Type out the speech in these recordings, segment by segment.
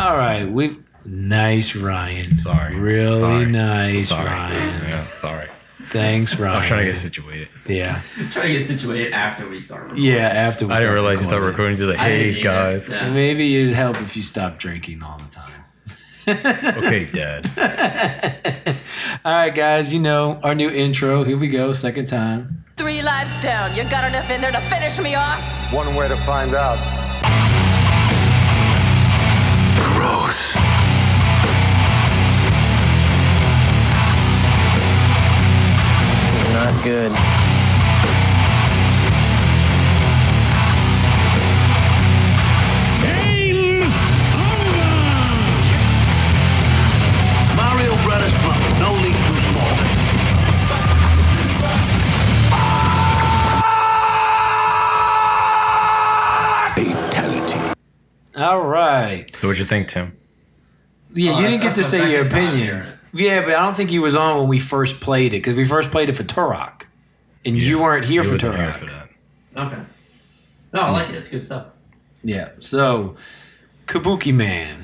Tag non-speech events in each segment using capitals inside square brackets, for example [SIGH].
All right, we've nice Ryan. Sorry. really Sorry. nice Sorry. Ryan. Yeah, sorry. Thanks, Ryan. [LAUGHS] I'm trying to get situated. yeah, I'm trying to get situated after we start. recording. yeah. After we start. I didn't start realize you started recording. Just like, hey either. guys. Yeah. Maybe it'd help if you stopped drinking all the time. [LAUGHS] Okay, Dad. [LAUGHS] All right, guys. You know our new intro. Here we go. Second time. Three lives down. You got enough in there to finish me off? One way to find out. Gross. This is not good. So, what'd you think, Tim? Yeah, Oh, you didn't get to say your opinion. hearing. Yeah, but I don't think you was on when we first played it because we first played it for Turok, and you weren't here He for wasn't Turok. here for that. Okay. No, I like it. It's good stuff. Yeah. So, Kabuki Man.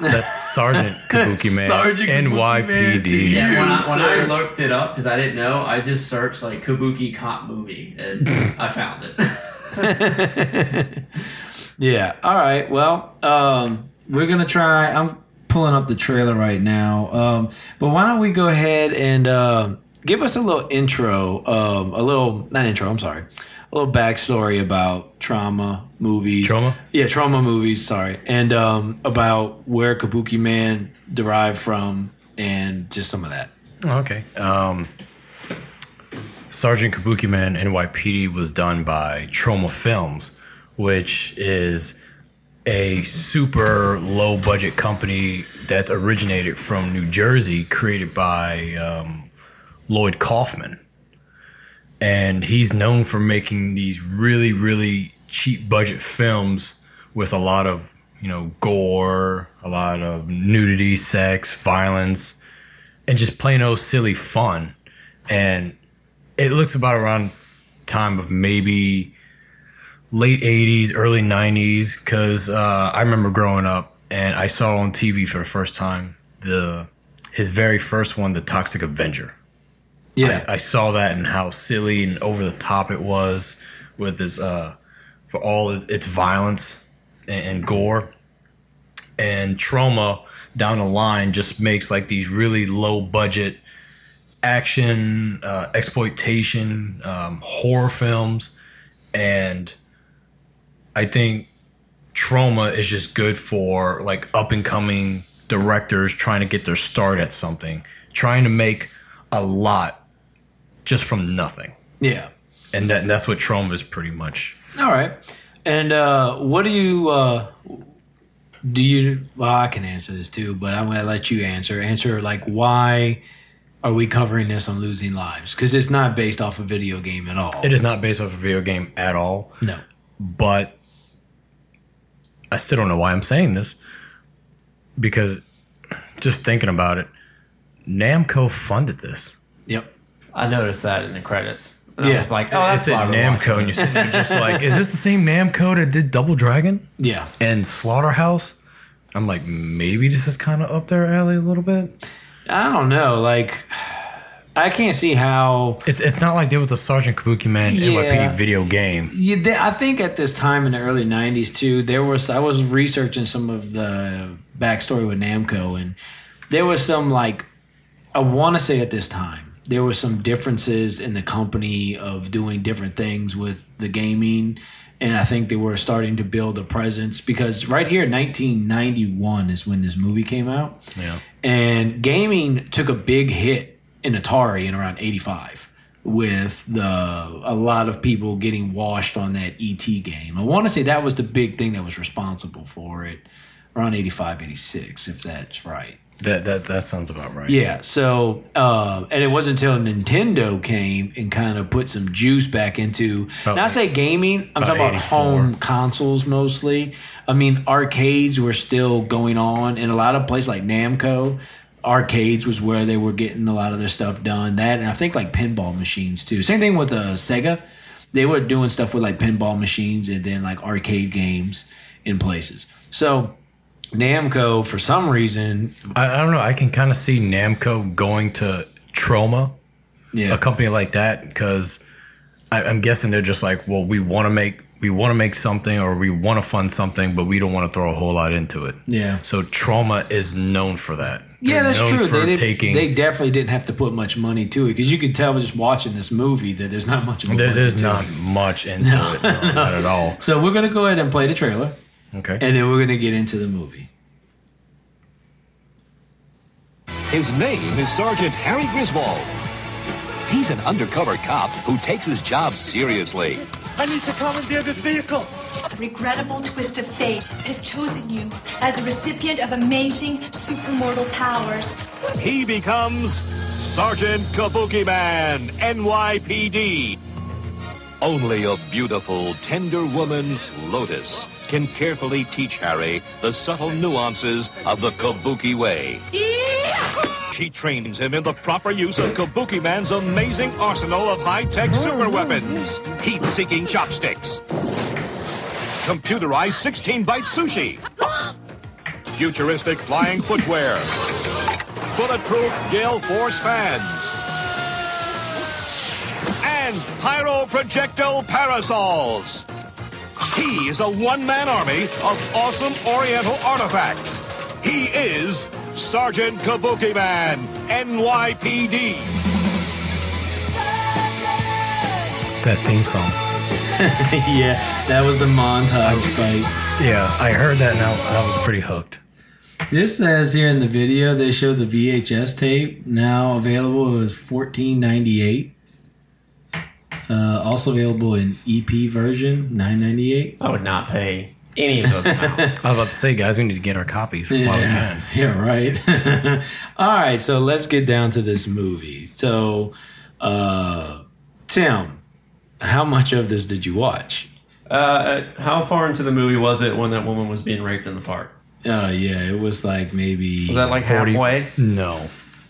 That's Sergeant [LAUGHS] Kabuki Man. Sergeant Kabuki NYPD. Yeah, when, I, when. I looked it up because I didn't know, I just searched like Kabuki cop movie and [LAUGHS] I found it. [LAUGHS] Yeah. All right. Well, um, we're gonna try. I'm pulling up the trailer right now. Um, but why don't we go ahead and um give us a little intro, um, a little not intro. I'm sorry, a little backstory about Troma movies. Troma? Yeah, Troma movies. Sorry, and um, about where Kabuki Man derived from, and just some of that. Okay. Um, Sergeant Kabuki Man NYPD was done by Troma Films, which is a super low budget company that's originated from New Jersey, created by um, Lloyd Kaufman. And he's known for making these really, really cheap budget films with a lot of, you know, gore, a lot of nudity, sex, violence and just plain old silly fun. And it looks about around time of maybe late 80s, early 90s, because uh, I remember growing up and I saw on TV for the first time the his very first one, The Toxic Avenger. Yeah. I, I saw that and how silly and over the top it was with his, uh for all its, its violence and, and gore. And Troma down the line just makes like these really low budget action, uh, exploitation, um, horror films, and I think Troma is just good for like up and coming directors trying to get their start at something, trying to make a lot just from nothing. yeah. And that and that's what Troma is pretty much. All right. And uh, what do you uh, do? You well, I can answer this too, but I'm going to let you answer. Answer like why are we covering this on losing lives? Because it's not based off a video game at all. It is not based off a video game at all, No. but I still don't know why I'm saying this because just thinking about it, Namco funded this. Yep. I noticed that in the credits. And Yeah. I was like, oh, that's it's at Namco, and you're, you're just [LAUGHS] like, is this the same Namco that did Double Dragon Yeah. and Splatterhouse? I'm like, maybe this is kind of up their alley a little bit. I don't know. Like, I can't see how. It's it's not like there was a Sergeant Kabuki Man Yeah. NYPD video game. They, I think at this time in the early '90s too, there was I was researching some of the backstory with Namco, and there was some like I want to say at this time there was some differences in the company of doing different things with the gaming, and I think they were starting to build a presence because right here, 1991 is when this movie came out, Yeah. and gaming took a big hit in Atari in around 85 with the a lot of people getting washed on that ET game. I want to say that was the big thing that was responsible for it around 85 86 if that's right. That that that sounds about right. Yeah, so uh, and it wasn't until Nintendo came and kind of put some juice back into. About not say gaming. I'm about talking about 84. home consoles mostly. I mean, arcades were still going on in a lot of places like Namco. Arcades was where they were getting a lot of their stuff done. That and I think like pinball machines too. Same thing with uh, Sega. They were doing stuff with like pinball machines and then like arcade games in places. So Namco for some reason. I, I don't know. I can kind of see Namco going to Troma, Yeah, a company like that, because I'm guessing they're just like, well, we want to make we want to make something or we want to fund something, but we don't want to throw a whole lot into it. Yeah. So Troma is known for that. Yeah, They're that's known true. For They, didn't- taking they definitely didn't have to put much money to it because you could tell just watching this movie that there's not much. Of there, there's to not it. much into it, [LAUGHS] no, not at all. So we're gonna go ahead and play the trailer, Okay. and then we're gonna get into the movie. His name is Sergeant Harry Griswold. He's an undercover cop who takes his job seriously. I need to commandeer this vehicle. A regrettable twist of fate has chosen you as a recipient of amazing supermortal powers. He becomes Sergeant Kabuki Man, NYPD. Only a beautiful, tender woman, Lotus, can carefully teach Harry the subtle nuances of the Kabuki way. She trains him in the proper use of Kabuki Man's amazing arsenal of high-tech oh, super weapons. Heat-seeking chopsticks. Computerized 16-byte sushi. Futuristic flying footwear. Bulletproof Gale Force fans. And pyro projectile parasols. He is a one-man army of awesome Oriental artifacts. He is Sergeant Kabuki Man, NYPD. That theme song. [LAUGHS] yeah, that was the montage fight. Yeah, I heard that and I, I was pretty hooked. This says here in the video they show the VHS tape now available is fourteen ninety eight. Uh, also available in EP version nine ninety eight. I would not pay any of those [LAUGHS] amounts. I was about to say, guys, we need to get our copies while we can. [LAUGHS] Yeah, right. [LAUGHS] All right, so let's get down to this movie. So, uh, Tim, how much of this did you watch? uh, how far into the movie was it when that woman was being raped in the park? Oh yeah, it was like maybe. Was that like 40, halfway? No.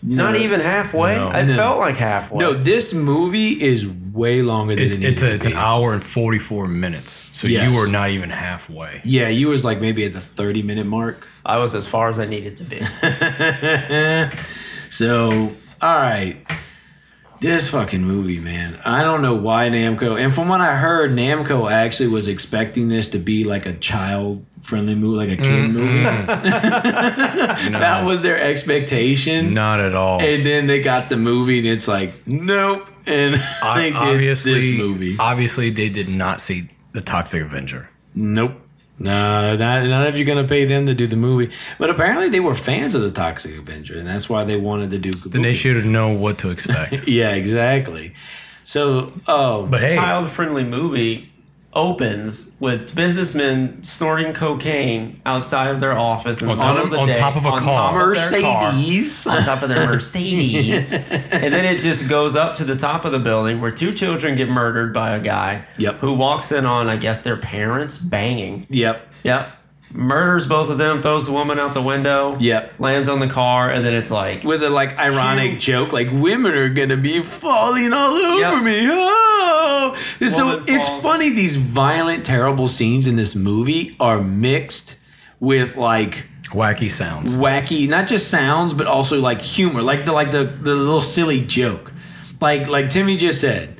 Not even halfway. No. it No. felt like halfway. No, this movie is way longer than It's, it it's, a, to it's an hour and 44 minutes. So Yes. you were not even halfway. Yeah, you was like maybe at the thirty minute mark. I was as far as I needed to be. [LAUGHS] so, all right. This fucking movie, man. I don't know why Namco. And from what I heard, Namco actually was expecting this to be like a child friendly movie, like a kid mm-hmm. movie. [LAUGHS] [LAUGHS] that was their expectation. Not at all. And then they got the movie, and it's like, nope. And [LAUGHS] they did obviously, this movie. obviously, they did not see the Toxic Avenger. Nope. No, not, not if you're gonna pay them to do the movie. But apparently they were fans of the Toxic Avenger, and that's why they wanted to do. Then they should have known what to expect. [LAUGHS] Yeah, exactly. So, oh, But hey, Child friendly movie opens with businessmen snorting cocaine outside of their office in the On top middle of- of the on day, top of a on car. top of their car, Mercedes. on top of their [LAUGHS] Mercedes, and then it just goes up to the top of the building where two children get murdered by a guy Yep. who walks in on I guess their parents banging. Yep. Yep. Murders both of them, throws the woman out the window. Yep. Lands on the car, and then it's like With a like ironic Cute. joke, like women are gonna be falling all over Yep. me. Oh, And so Woman it's funny. These violent, terrible scenes in this movie are mixed with like wacky sounds. wacky, not just sounds, but also like humor, like the like the the little silly joke, like like Timmy just said,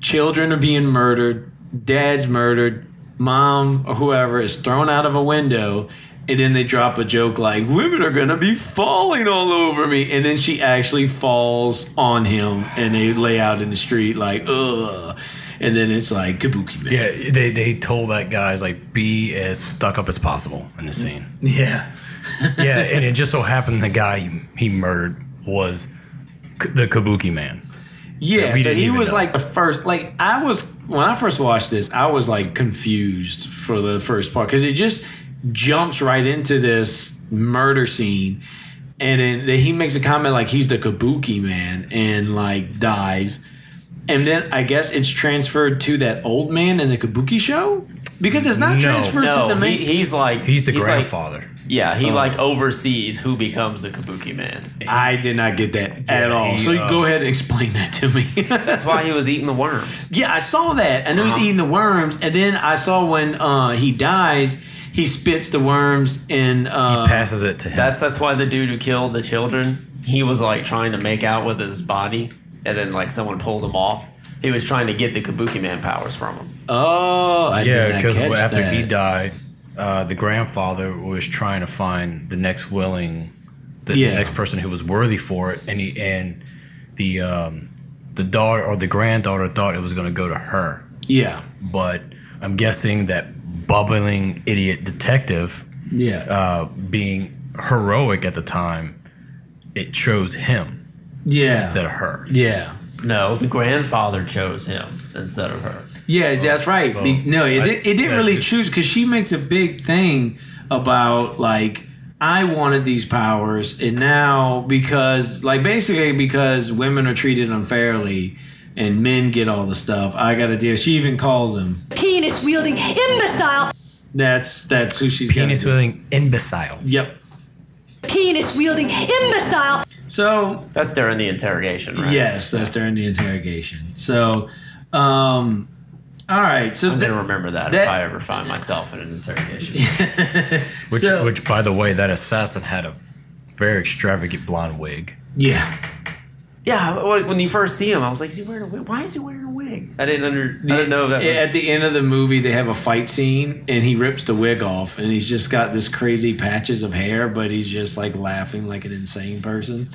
children are being murdered, dad's murdered, mom or whoever is thrown out of a window. And then they drop a joke like, women are gonna be falling all over me. And then she actually falls on him and they lay out in the street like, ugh. And then it's like, kabuki man. Yeah, they, they told that guy's like be as stuck up as possible in the scene. Yeah. yeah, and it just so happened the guy he murdered was K- the Kabuki man. Yeah, That we so he was know. like the first. Like I was when I first watched this, I was like confused for the first part because it just jumps right into this murder scene, and then then he makes a comment like he's the Kabuki man and like dies, and then I guess it's transferred to that old man in the Kabuki show because it's not No. transferred no, to the main. he, he's like He's the like- grandfather. Yeah, he Oh. like oversees who becomes the Kabuki man. I did not get that at all. he, So uh, go ahead and explain that to me. [LAUGHS] That's why he was eating the worms. Yeah, I saw that. I knew Uh-huh. he's eating the worms, and then I saw when uh, he dies, he spits the worms and uh, he passes it to him. That's that's why the dude who killed the children, he was like trying to make out with his body, and then like someone pulled him off. He was trying to get the Kabuki Man powers from him. Oh, I yeah, because catch after he died, uh, the grandfather was trying to find the next willing, the Yeah. next person who was worthy for it, and he and the um, the daughter or the granddaughter thought it was going to go to her, Yeah, but I'm guessing that bubbling idiot detective, yeah, uh, being heroic at the time, it chose him yeah, instead of her. yeah. No, the grandfather chose him instead of her. Yeah, that's right. Be- no, it, I- did, it didn't yeah, really choose because she makes a big thing about like I wanted these powers, and now because like basically because women are treated unfairly and men get all the stuff, I got to deal. She even calls him. Penis wielding imbecile! That's that's who she's Penis wielding imbecile. Yep. Penis wielding imbecile! So That's during the interrogation, right? yes, that's during the interrogation. So, um, all right. So I'm th- gonna remember that, that- if I ever find myself in an interrogation. [LAUGHS] Which, So- which, by the way, that assassin had a very extravagant blonde wig. yeah. yeah, when when you first see him, I was like, is he wearing a wig? Why is he wearing a wig? I didn't under. I didn't know if that was. At the end of the movie, they have a fight scene, and he rips the wig off, and he's just got this crazy patches of hair, but he's just like laughing like an insane person.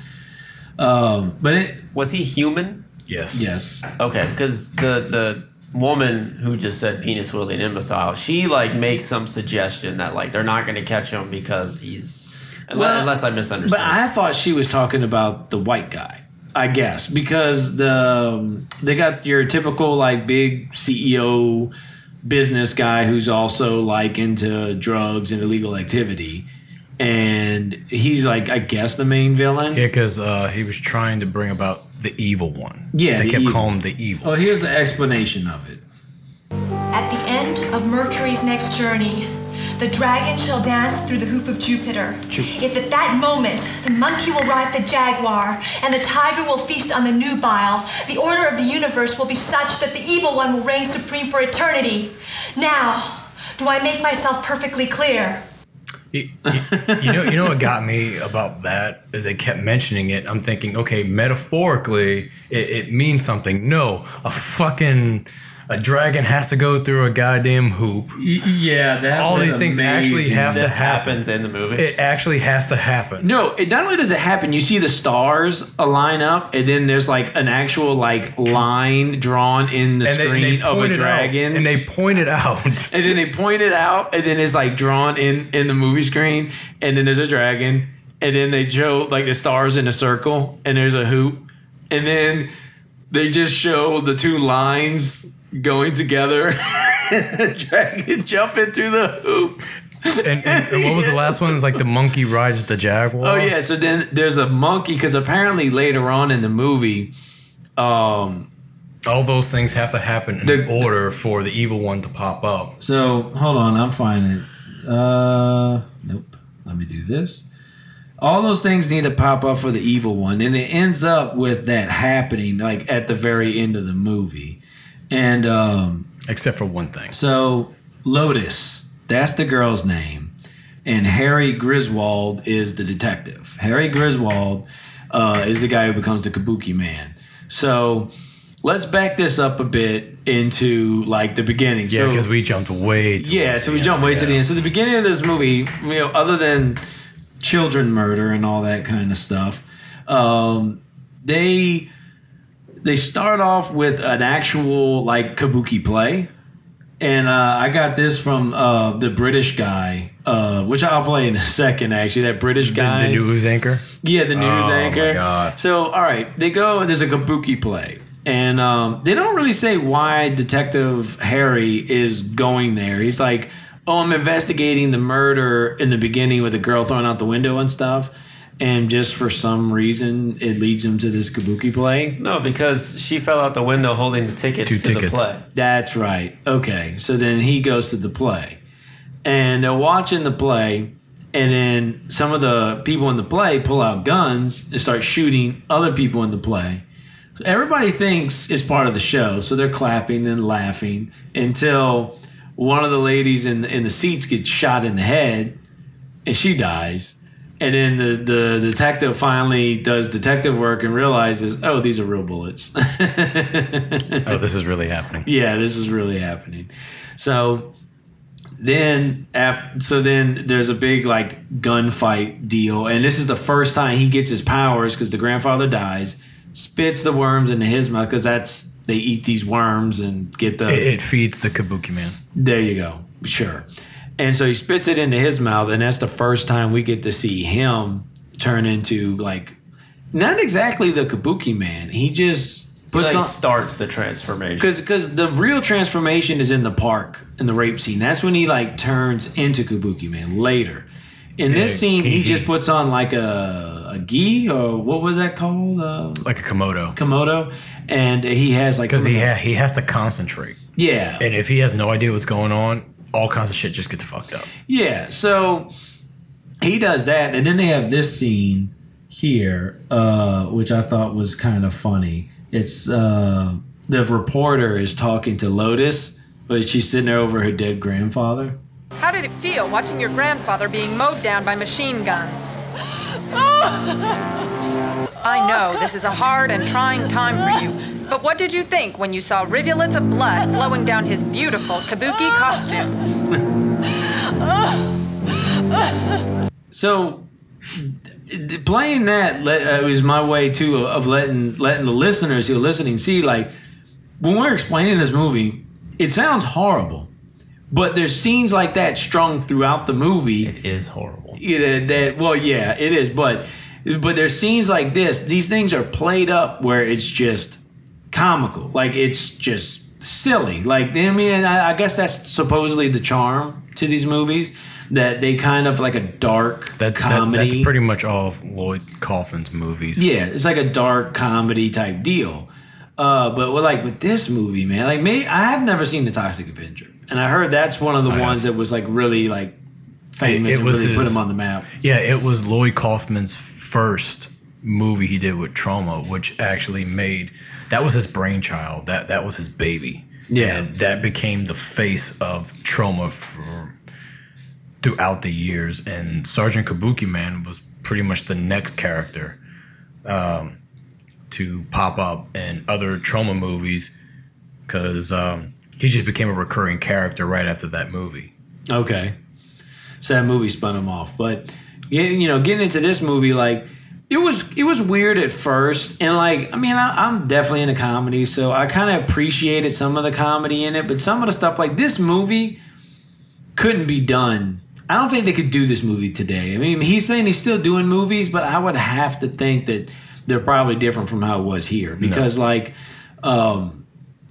Um, but it, was he human? Yes. yes, Okay, because the the woman who just said penis wielding imbecile, she like makes some suggestion that like they're not going to catch him because he's unless, Well, unless I misunderstood. but I thought she was talking about the white guy. I guess because the um, they got your typical like big CEO business guy who's also like into drugs and illegal activity, and he's like I guess the main villain. Yeah, because uh, he was trying to bring about the evil one. Yeah, they the kept evil. calling him the evil. Oh, here's the explanation of it. At the end of Mercury's next journey, the dragon shall dance through the hoop of Jupiter. If at that moment the monkey will ride the jaguar and the tiger will feast on the nubile, the order of the universe will be such that the evil one will reign supreme for eternity. Now, do I make myself perfectly clear? You, you- know, you know what got me about that is they kept mentioning it. I'm thinking, okay, metaphorically, it, it means something. No, a fucking a dragon has to go through a goddamn hoop. Yeah, that All these things actually amazing. have to happen. happens in the movie. It actually has to happen. No, it not only does it happen, you see the stars line up, and then there's like an actual like line drawn in the And they, and screen they of a point it out, dragon, and they point it out. [LAUGHS] and then they point it out, and then it's like drawn in in the movie screen, and then there's a dragon, and then they show like the stars in a circle, and there's a hoop, and then they just show the two lines going together, [LAUGHS] dragon jumping through the hoop. and, and, and what was the last one? It's like the monkey rides the jaguar. Oh yeah, so then there's a monkey because apparently later on in the movie, um, All those things have to happen in The- order for the evil one to pop up. So hold on, I'm finding it. Uh, nope. Let me do this. All those things need to pop up for the evil one, and it ends up with that happening like at the very end of the movie. And um, Except for one thing. so Lotus, that's the girl's name, and Harry Griswold is the detective. Harry Griswold uh, is the guy who becomes the Kabuki Man. So let's back this up a bit into like the beginning. Yeah, So- because we jumped way. Yeah, so we jump way to the end. So the beginning of this movie, you know, other than children murder and all that kind of stuff, um, they they start off with an actual like kabuki play, and uh, I got this from uh, the British guy, uh, which I'll play in a second. Actually, that British The, guy, the news anchor. yeah, the news Oh, my anchor. God. So, all right, they go. There's a kabuki play, and um, they don't really say why Detective Harry is going there. He's like, "Oh, I'm investigating the murder in the beginning with the girl thrown out the window and stuff." And just for some reason, it leads him to this kabuki play. no, because she fell out the window holding the tickets Two to the tickets. play. That's right. Okay. So then he goes to the play. And they're watching the play. And then some of the people in the play pull out guns and start shooting other people in the play. Everybody thinks it's part of the show. So they're clapping and laughing until one of the ladies in in the seats gets shot in the head, and she dies. And then the, the detective finally does detective work and realizes, oh, these are real bullets. [LAUGHS] oh, this is really happening. yeah, this is really happening. So then after, so then there's a big like gunfight deal, and this is the first time he gets his powers because the grandfather dies, spits the worms into his mouth because that's they eat these worms and get the It, it feeds the Kabuki man. there you go. Sure. And so he spits it into his mouth, and that's the first time we get to see him turn into like not exactly the Kabuki man. He just He puts like on starts the transformation. because because the real transformation is in the park in the rape scene. That's when he like turns into Kabuki man later. In this Yeah, scene, he he- just puts on like a a gi or what was that called? Uh, Like a Komodo. Komodo, and he has like Because he, of ha- he has to concentrate. yeah And if he has no idea what's going on, all kinds of shit just gets fucked up. Yeah, so he does that, and then they have this scene here, uh, which I thought was kind of funny. It's uh, the reporter is talking to Lotus, but she's sitting there over her dead grandfather. How did it feel watching your grandfather being mowed down by machine guns? [LAUGHS] I know this is a hard and trying time for you, but what did you think when you saw rivulets of blood flowing down his beautiful kabuki costume? So playing that le- uh, was my way too of letting letting the listeners who are listening see like when we're explaining this movie, it sounds horrible, but there's scenes like that strung throughout the movie. It is horrible. Yeah, that well, yeah, it is, but but there's scenes like this. These things are played up where it's just comical, like it's just silly. Like I mean, I, I guess that's supposedly the charm to these movies that they kind of like a dark That, that comedy. that's pretty much all of Lloyd Kaufman's movies. Yeah, it's like a dark comedy type deal. Uh, but with, like with this movie, man, like me, I have never seen the Toxic Avenger, and I heard that's one of the I ones that was like really like famous It- it was really put him on the map. Yeah, it was Lloyd Kaufman's first movie he did with Troma, which actually made that was his brainchild. That that was his baby. Yeah. and that became the face of Troma for throughout the years. And Sergeant Kabuki Man was pretty much the next character um, to pop up in other Troma movies because um, he just became a recurring character right after that movie. Okay. So that movie spun him off. But you know, getting into this movie, like it was it was weird at first. And like, I mean, I, I'm definitely into comedy, so I kind of appreciated some of the comedy in it, but some of the stuff like this movie couldn't be done. I don't think they could do this movie today. I mean, he's saying he's still doing movies, but I would have to think that they're probably different from how it was here. Because like um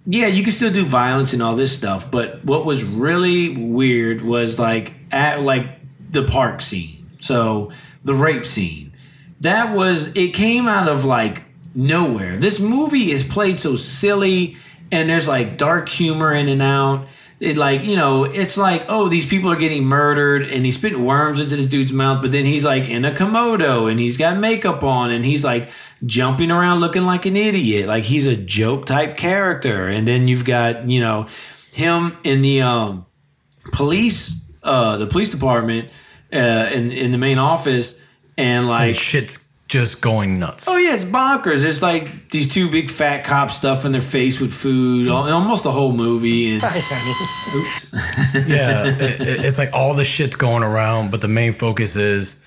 yeah, you can still do violence and all this stuff, but what was really weird was like at like the park scene. So the rape scene. That was it came out of like nowhere. This movie is played so silly and there's like dark humor in and out. It like, you know, it's like, oh, these people are getting murdered and he's spitting worms into this dude's mouth, but then he's like in a Komodo and he's got makeup on and he's like jumping around looking like an idiot. Like he's a joke type character. And then you've got, you know, him in the um police uh the police department uh in in the main office and like And shit's just going nuts. Oh yeah, it's bonkers. It's like these two big fat cops stuffing their face with food, al- almost the whole movie. And [LAUGHS] oops, [LAUGHS] yeah, it, it- it's like all the shit's going around, but the main focus is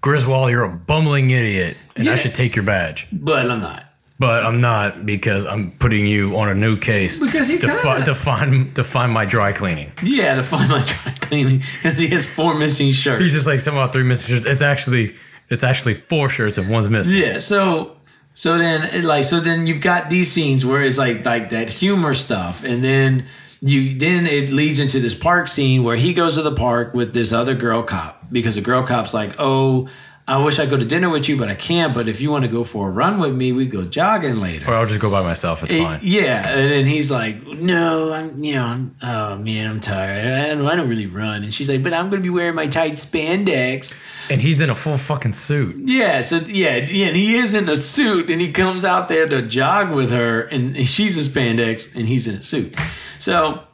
Griswold, you're a bumbling idiot, and I should take your badge. but I'm not. But I'm not because I'm putting you on a new case Because he to, fi- to find to find my dry cleaning. Yeah, to find my dry cleaning because he has four missing shirts. He's just like somehow three missing shirts. It's actually it's actually four shirts and one's missing. Yeah, so so then it like so then you've got these scenes where it's like like that humor stuff, and then you then it leads into this park scene where he goes to the park with this other girl cop because the girl cop's like, oh. I wish I could go to dinner with you, but I can't. But if you want to go for a run with me, we go jogging later. Or I'll just go by myself. It's Eh, fine. Yeah, and then he's like, "No, I'm, you know, I'm, oh man, I'm tired. I don't, I don't really run." And she's like, "But I'm going to be wearing my tight spandex." And he's in a full fucking suit. Yeah, so yeah, yeah, and he is in a suit, and he comes out there to jog with her, and she's a spandex, and he's in a suit. So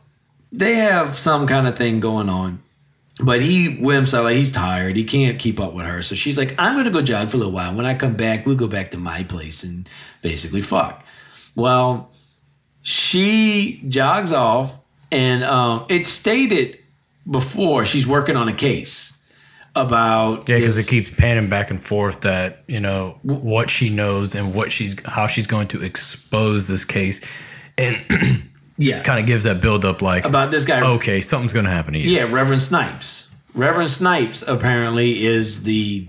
they have some kind of thing going on. But he wimps out like he's tired. He can't keep up with her. So she's like, I'm gonna go jog for a little while. When I come back, we'll go back to my place and basically fuck. Well, she jogs off, and um, it's stated before she's working on a case about Yeah, because it keeps panning back and forth that you know what she knows and what she's how she's going to expose this case, and [CLEARS THROAT] yeah, kind of gives that build up like about this guy. Okay, something's going to happen to you. Yeah, Reverend Snipes. Reverend Snipes apparently is the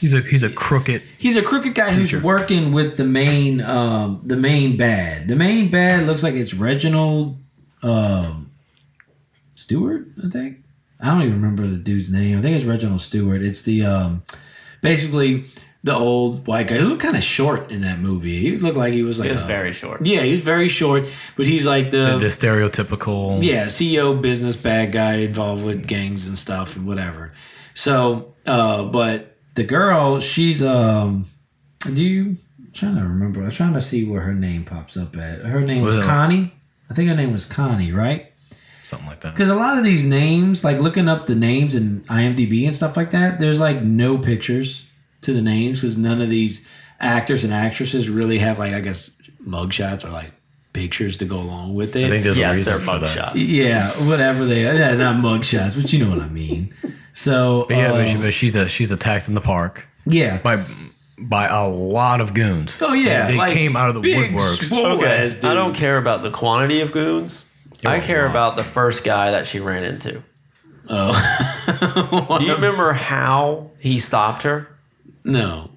He's a he's a crooked. he's a crooked guy who's working with the main um the main bad. The main bad looks like it's Reginald um Stewart, I think. I don't even remember the dude's name. I think it's Reginald Stewart. It's the um basically the old white guy who looked kind of short in that movie. He looked like he was like He was a- very short. Yeah, he was very short, but he's like The, the stereotypical. yeah, CEO, business bad guy involved with gangs and stuff and whatever. So, uh, but the girl, she's um, do you I'm trying to remember? I'm trying to see where her name pops up at. Her name was, Was it- Connie. I think her name was Connie, right? something like that. Because a lot of these names, like looking up the names in IMDb and stuff like that, there's like no pictures to the names because none of these actors and actresses really have like I guess mugshots or like pictures to go along with it. I think there's Yes, a reason they're for that. mugshots. Yeah, whatever they are. Yeah, not mugshots, but you know what I mean. So But yeah, but, she, um, but she's a she's attacked in the park yeah. by by a lot of goons. Oh yeah, they, they like, came out of the big woodworks. Okay, ass I don't care about the quantity of goons. I care about the first guy that she ran into. Oh, [LAUGHS] Do you remember how he stopped her, no.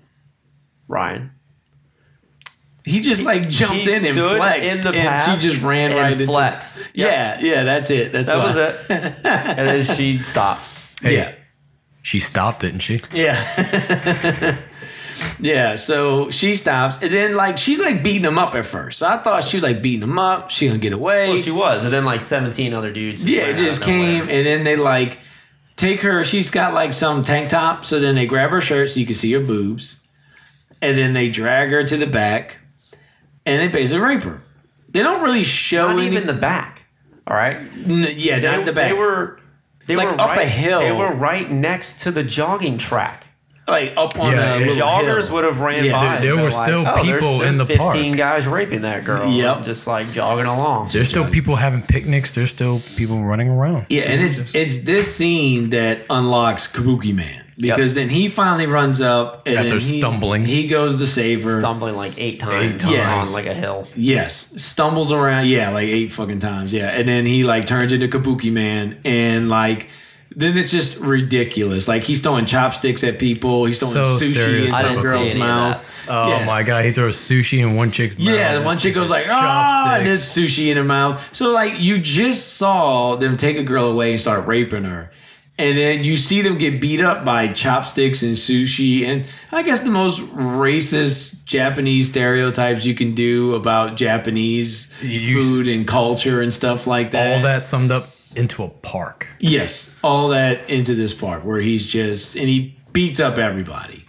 Ryan? He just like jumped he in and flexed, in the and she just ran and right into. flexed. Yep. Yeah, yeah, that's it. That's That why. was it. and then she stops. Hey, Yeah, she stopped, didn't she? yeah, [LAUGHS] yeah. So she stops, and then like she's like beating him up at first. So I thought she was like beating him up. She gonna get away. Well, she was, and then like seventeen other dudes. Yeah, it just came, nowhere. and then they like take her. She's got like some tank top, so then they grab her shirt so you can see her boobs, and then they drag her to the back, and they basically rape her. They don't really show Not any. even the back. All right, N- yeah, they, not the back. they were they Like were up right, a hill. They were right next to the jogging track. Like up on Yeah, a little Joggers hill. would have ran Yeah, by. there- there been were like, still oh, there's- people in there's the 15 park. guys raping that girl. Yep. just like jogging along. There's still people having picnics. There's still people running around. Yeah, and it's it's this scene that unlocks Kabuki Man because then he finally runs up and After then he- stumbling. He goes to save her. Stumbling like eight times times. on like a hill. Yes, stumbles around. Yeah, like eight fucking times. Yeah, and then he like turns into Kabuki Man, and like then it's just ridiculous. Like he's throwing chopsticks at people. He's throwing So sushi in I some girl's mouth. Oh Yeah. my god, he throws sushi in one chick's mouth. Yeah, the one It's chick goes like, ah, and there's sushi in her mouth. So like you just saw them take a girl away and start raping her. And then you see them get beat up by chopsticks and sushi and I guess the most racist Japanese stereotypes you can do about Japanese You- food and culture and stuff like that. all that summed up into a park. Yes, all that into this park where he's just and he beats up everybody.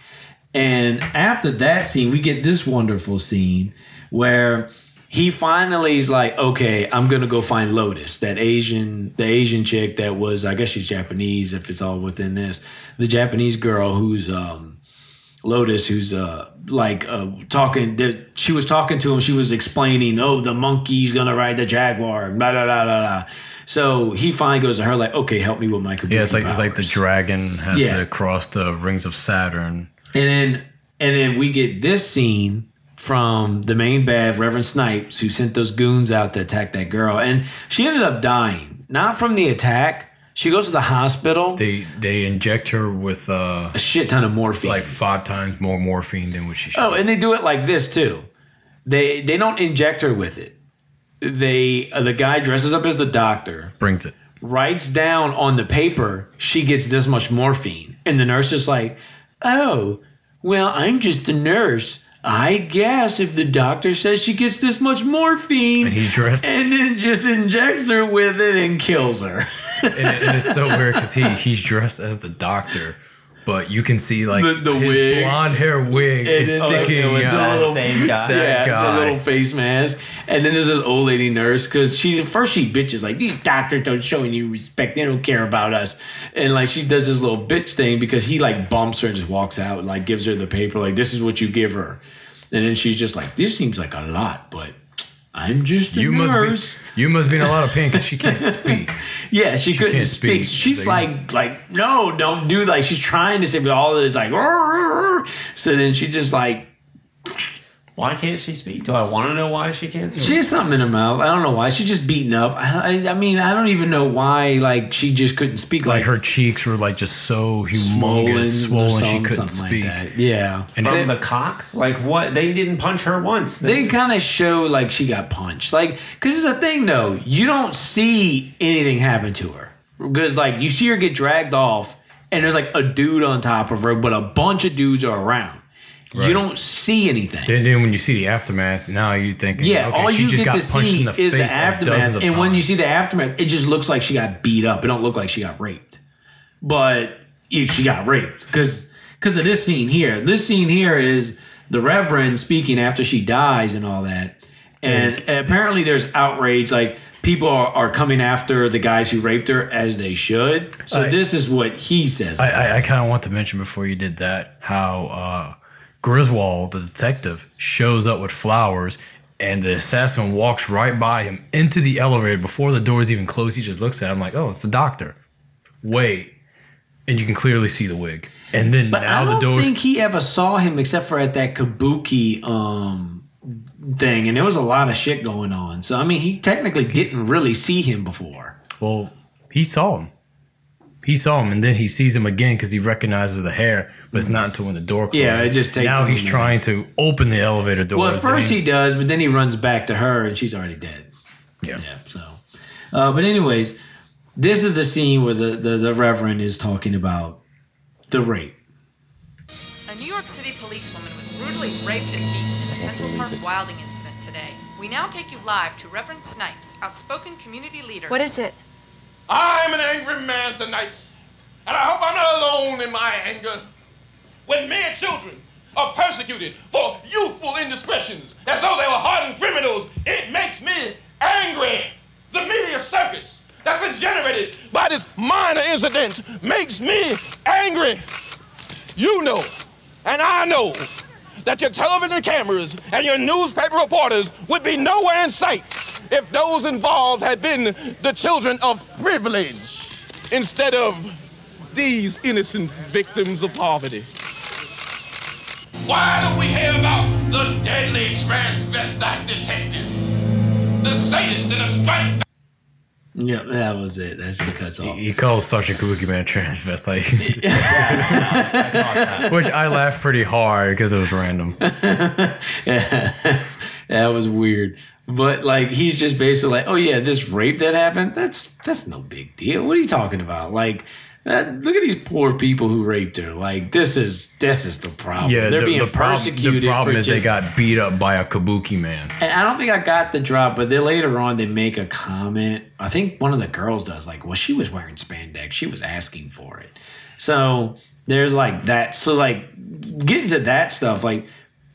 And after that scene, we get this wonderful scene where he finally is like, "Okay, I'm gonna go find Lotus, that Asian, the Asian chick that was, I guess she's Japanese, if it's all within this, the Japanese girl who's um, Lotus, who's uh like uh talking. She was talking to him. She was explaining, "Oh, the monkey's gonna ride the jaguar." Blah blah blah blah blah. So he finally goes to her like, "Okay, help me with my kabuki Yeah, it's like it's like the dragon has Yeah. to cross the rings of Saturn. And then and then we get this scene from the main bad, Reverend Snipes, who sent those goons out to attack that girl. And she ended up dying. Not from the attack. She goes to the hospital. They they inject her with uh a shit ton of morphine. like five times more morphine than what she should. Oh, and they do it like this too. They they don't inject her with it. They uh, the guy dresses up as the doctor, brings it. writes down on the paper she gets this much morphine, and the nurse is like, "Oh, well, I'm just the nurse. I guess if the doctor says she gets this much morphine, And he's dressed- and then just injects her with it and kills her." and, it- and it's so weird because he [LAUGHS] he's dressed as the doctor but you can see like The- the his wig. blonde hair wig And is oh, then, like, sticking it was out. that little- same guy. That yeah, guy. the little face mask. And then there's this old lady nurse because she's at first she bitches like these doctors don't show any respect. They don't care about us. And like she does this little bitch thing because he like bumps her and just walks out and like gives her the paper like this is what you give her. And then she's just like this seems like a lot, but I'm just a you must nurse. be you must be in a lot of pain because she can't [LAUGHS] speak. Yeah, she, couldn't can't speak. speak. She's Like- like, like, no, don't do like. She's trying to say, but all of this like, "Rrr, rrr, rrr." so then she just like, Why can't she speak? Do I want to know why she can't speak? she has something in her mouth. I don't know why. She's just beaten up. I, I, I mean, I don't even know why. Like, she just couldn't speak. Like Like, her cheeks were like just so humongous, swollen, swollen, she couldn't speak. Like that. Yeah, And From it- the cock? Like what? They didn't punch her once. they just- kind of show like she got punched. Like, because it's a thing though. You don't see anything happen to her because like you see her get dragged off, and there's like a dude on top of her, but a bunch of dudes are around. Right. You don't see anything. Then, then when you see the aftermath, now you think, Yeah, okay, all she you just get got to see the is the aftermath, and when you see the aftermath, it just looks like she got beat up. It don't look like she got raped, but it- she got raped because because of this scene here. This scene here is the Reverend speaking after she dies and all that, and apparently there's outrage. Like people are, are coming after the guys who raped her as they should. So I- this is what he says. I, I, I kind of want to mention before you did that how uh, Griswold, the detective, shows up with flowers, and the assassin walks right by him into the elevator before the doors even close. He just looks at him like, "Oh, it's the doctor." Wait, and you can clearly see the wig. And then But now I the don't doors. think he ever saw him except for at that Kabuki um thing, and there was a lot of shit going on. So I mean, he technically didn't really see him before. well, he saw him. He saw him, and then he sees him again because he recognizes the hair. But it's not until when the door closes. Yeah, it just takes Now him he's minute. trying to open the elevator door. Well, at and first he does, but then he runs back to her, and she's already dead. yeah. Yeah. So, uh, but anyways, this is the scene where the, the the Reverend is talking about the rape. A New York City policewoman was brutally raped and beaten in a Central Park wilding incident today. We now take you live to Reverend Snipes, outspoken community leader. What is it? I'm an angry man tonight, and I hope I'm not alone in my anger. When mere children are persecuted for youthful indiscretions as though they were hardened criminals, it makes me angry. The media circus that's been generated by this minor incident makes me angry. You know, and I know, that your television cameras and your newspaper reporters would be nowhere in sight if those involved had been the children of privilege instead of these innocent victims of poverty. Why don't we hear about the deadly transvestite detective? The sadist in a striped Yeah, that was it. That's what cuts off. He calls Sergeant Kabuki Man transvestite, [LAUGHS] which I laughed pretty hard because it was random. yeah, [LAUGHS] that was weird. But like he's just basically like, oh yeah, this rape that happened, that's that's no big deal. What are you talking about? Like, uh, look at these poor people who raped her. Like this is this is the problem. Yeah, they're the, being the problem, persecuted. the problem is they got beat up by a Kabuki man. And I don't think I got the drop, but then later on they make a comment. I think one of the girls does, like, well, she was wearing spandex. She was asking for it. So there's like that. So like getting to that stuff, like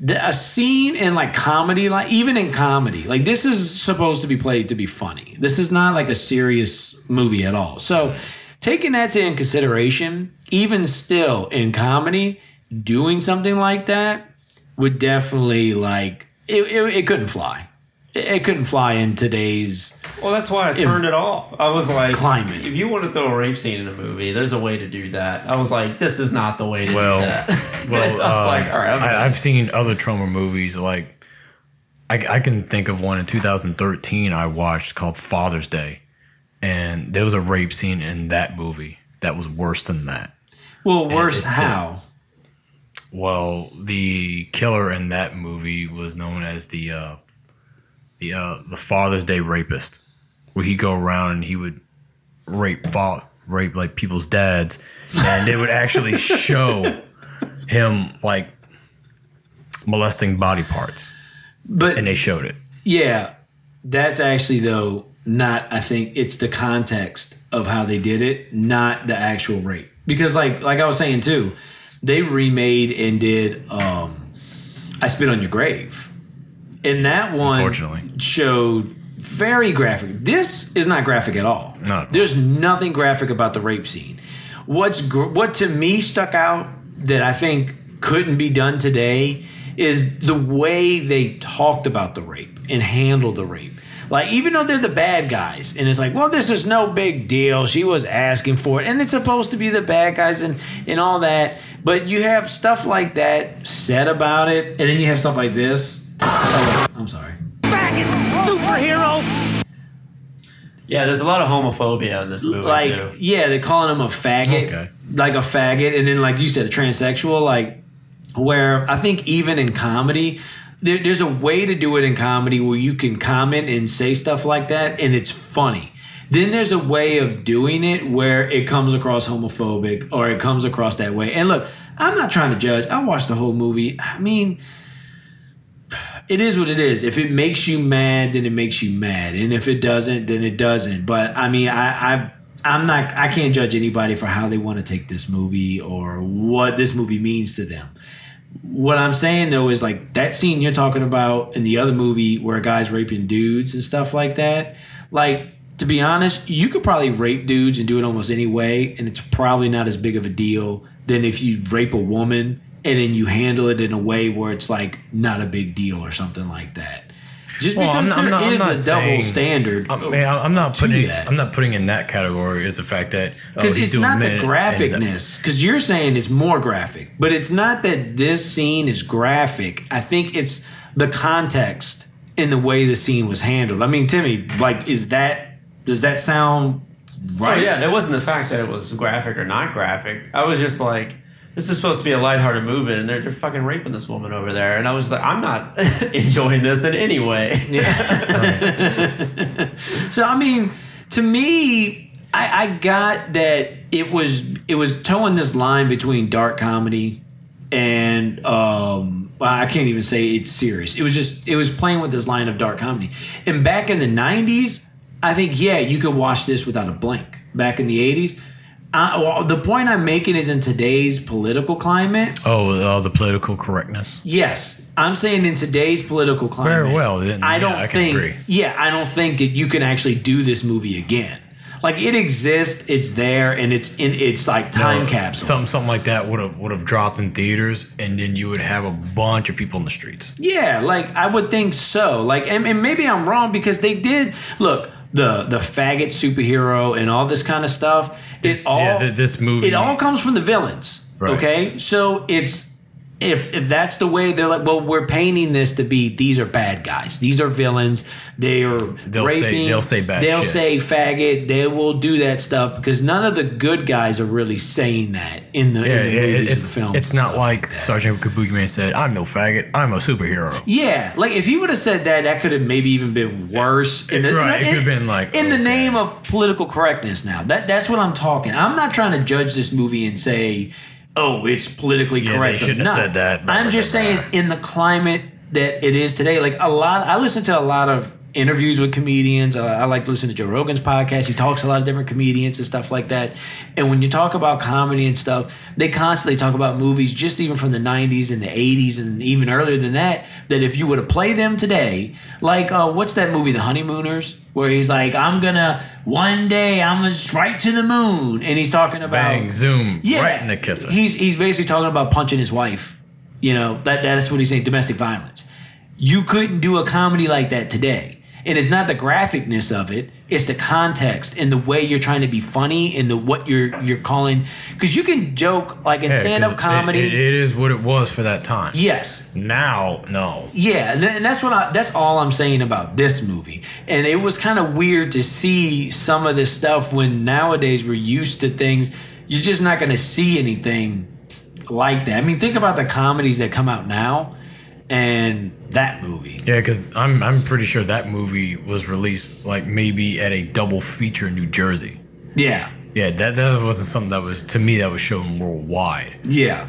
the, a scene in like comedy, like even in comedy, like this is supposed to be played to be funny. This is not like a serious movie at all. So taking that into consideration, even still in comedy, doing something like that would definitely like it, it, it couldn't fly. It, it couldn't fly in today's Well, that's why I If- turned it off. I was like, Climate. If you want to throw a rape scene in a movie, there's a way to do that. I was like, this is not the way to Well, do that. [LAUGHS] well, I was uh, like, all right. I'm I, I've seen other Troma movies. Like, I, I can think of one in 2013 I watched called Father's Day, and there was a rape scene in that movie that was worse than that. well worse how Well, the killer in that movie was known as the uh, the uh, the Father's Day rapist, where he'd go around and he would rape fa- rape like people's dads, and they would actually [LAUGHS] show him like molesting body parts, but and they showed it. Yeah, that's actually though not. I think it's the context of how they did it, not the actual rape. because like like I was saying too, they remade and did um, "I Spit on Your Grave," and that one Unfortunately. showed very graphic. This is not graphic at all. No. There's nothing graphic about the rape scene. What's gr- what to me stuck out that I think couldn't be done today is the way they talked about the rape and handled the rape. Like even though they're the bad guys, and it's like, well, this is no big deal. She was asking for it, and it's supposed to be the bad guys and and all that. But you have stuff like that said about it, and then you have stuff like this. Oh, I'm sorry. Superhero! Yeah, there's a lot of homophobia in this movie like too. yeah, they're calling him a faggot, Okay. like a faggot, and then like you said, a transsexual. Like where I think even in comedy, there, there's a way to do it in comedy where you can comment and say stuff like that, and it's funny. Then there's a way of doing it where it comes across homophobic or it comes across that way. And look, I'm not trying to judge. I watched the whole movie. I mean, it is what it is. If it makes you mad, then it makes you mad, and if it doesn't, then it doesn't. But I mean, I, I I'm not. I can't judge anybody for how they want to take this movie or what this movie means to them. What I'm saying though is like that scene you're talking about in the other movie where a guy's raping dudes and stuff like that. Like to be honest, you could probably rape dudes and do it almost any way, and it's probably not as big of a deal than if you rape a woman and then you handle it in a way where it's like not a big deal or something like that. Just Well, because I'm not- I'm there not- I'm not a double saying- standard. I mean, I- I'm not putting that. I'm not putting in that category. is the fact that oh, because he's it's doing not the men- and is that- graphicness. Because you're saying it's more graphic, but it's not that this scene is graphic. I think it's the context in the way the scene was handled. I mean, Timmy, like, is that does that sound oh, right? Oh yeah, it wasn't the fact that it was graphic or not graphic. I was just like, this is supposed to be a lighthearted movie, and they're, they're fucking raping this woman over there, and I was like, I'm not [LAUGHS] enjoying this in any way. Yeah. [LAUGHS] So I mean, to me, I, I got that it was it was towing this line between dark comedy and um well, I can't even say it's serious. It was just it was playing with this line of dark comedy. And back in the '90s, I think yeah, you could watch this without a blink. Back in the '80s. Uh, well, the point I'm making is in today's political climate. Oh, uh, the political correctness. Yes, I'm saying in today's political climate. Very well, then, I yeah, don't I think. agree. Yeah, I don't think that you can actually do this movie again. Like it exists, it's there, and it's in. It's like time No, capsule. Something something like that would have would have dropped in theaters, and then you would have a bunch of people in the streets. Yeah, like I would think so. Like, and, and maybe I'm wrong because they did look the the faggot superhero and all this kind of stuff. It all yeah, th- this movie- It all comes from the villains. Right. Okay, so it's if if that's the way they're like, well, we're painting this to be these are bad guys, these are villains. They are They'll say- raping. they'll say bad They'll shit. say faggot. They will do that stuff because none of the good guys are really saying that in the, Yeah, in the movies it's and films. it's not like Sergeant Kabuki Man said, "I'm no faggot. I'm a superhero." Yeah, like if he would have said that, that could have maybe even been worse. In the, Right, it in- could have been like, in the name of political correctness. Now that that's what I'm talking. I'm not trying to judge this movie and say, oh, it's politically Yeah, they correct. shouldn't have said that, I'm just saying, in the climate that it is today, like a lot. I listen to a lot of interviews with comedians. I, I like to listen to Joe Rogan's podcast. He talks a lot of different comedians and stuff like that. And when you talk about comedy and stuff, they constantly talk about movies, just even from the '90s and the '80s and even earlier than that. That if you were to play them today, like uh, what's that movie, The Honeymooners, where he's like, "I'm gonna one day I'm gonna right to the moon," and he's talking about Bang, zoom, yeah, right in the kisser. He's he's basically talking about punching his wife. You know that that's what he's saying. Domestic violence. You couldn't do a comedy like that today. And it's not the graphicness of it; it's the context and the way you're trying to be funny and the what you're you're calling. Because you can joke like in Yeah, 'cause stand up comedy. it- it is what it was for that time. Yes. Now, no. Yeah, and and that's what I, that's all I'm saying about this movie. And it was kind of weird to see some of this stuff when nowadays we're used to things. You're just not going to see anything like that. I mean, think about the comedies that come out now and that movie. Yeah, because I'm I'm pretty sure that movie was released like maybe at a double feature in New Jersey. Yeah. Yeah, that that wasn't something that was to me that was shown worldwide. Yeah.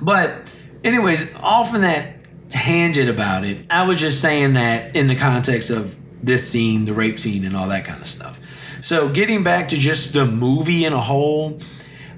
But, anyways, off in that tangent about it, I was just saying that in the context of this scene, the rape scene, and all that kind of stuff. So, getting back to just the movie in a whole,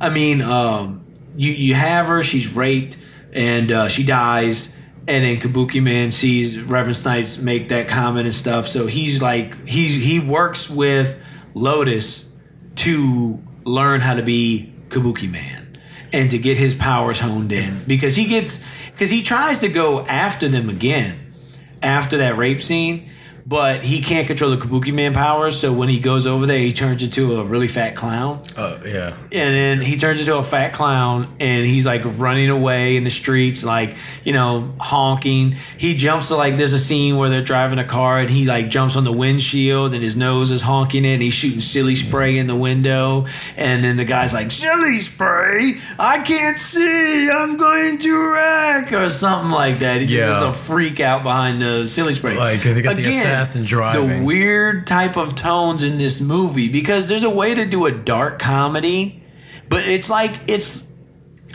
I mean, um, you you have her, she's raped, and uh, she dies. And then Kabuki Man sees Reverend Snipes make that comment and stuff. So he's like, he he works with Lotus to learn how to be Kabuki Man and to get his powers honed in because he gets because he tries to go after them again after that rape scene, but he can't control the Kabuki Man powers. So when he goes over there, he turns into a really fat clown. Oh yeah. And then he turns into a fat clown and he's like running away in the streets, like, you know, honking. He jumps to like, there's a scene where they're driving a car and he like jumps on the windshield and his nose is honking it and he's shooting silly spray in the window. And then the guy's like, silly spray? I can't see. I'm going to wreck or something like that. He just Yeah. has a freak out behind the silly spray. Like because he got the assassin driving. The weird type of tones in this movie because there's a way to do a dark comedy, but it's like it's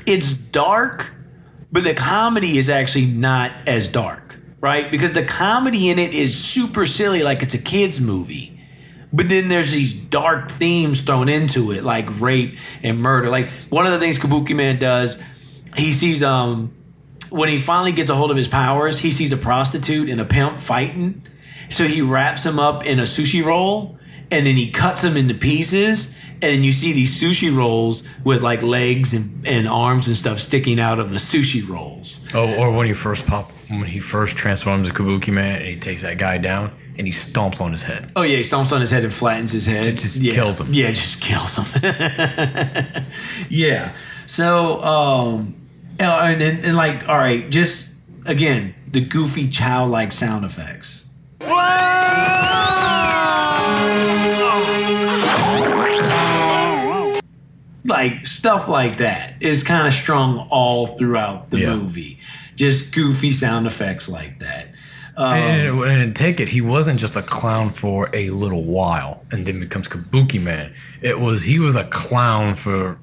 it's dark, but the comedy is actually not as dark, right? Because the comedy in it is super silly, like it's a kids movie. But then there's these dark themes thrown into it, like rape and murder. Like one of the things Kabuki Man does, he sees um when he finally gets a hold of his powers, he sees a prostitute and a pimp fighting. So he wraps him up in a sushi roll and then he cuts them into pieces. And you see these sushi rolls with like legs and, and arms and stuff sticking out of the sushi rolls. Oh, or when he first pop, when he first transforms to Kabuki Man and he takes that guy down and he stomps on his head. Oh yeah, he stomps on his head and flattens his head. Just yeah. kills him. Yeah, just kills him. [LAUGHS] yeah. So, um, and, and, and like, all right, just again, the goofy childlike sound effects. Like stuff like that is kind of strung all throughout the Yeah. movie. Just goofy sound effects like that. Um, and, and, and take it, he wasn't just a clown for a little while and then becomes Kabuki Man. It was he was a clown for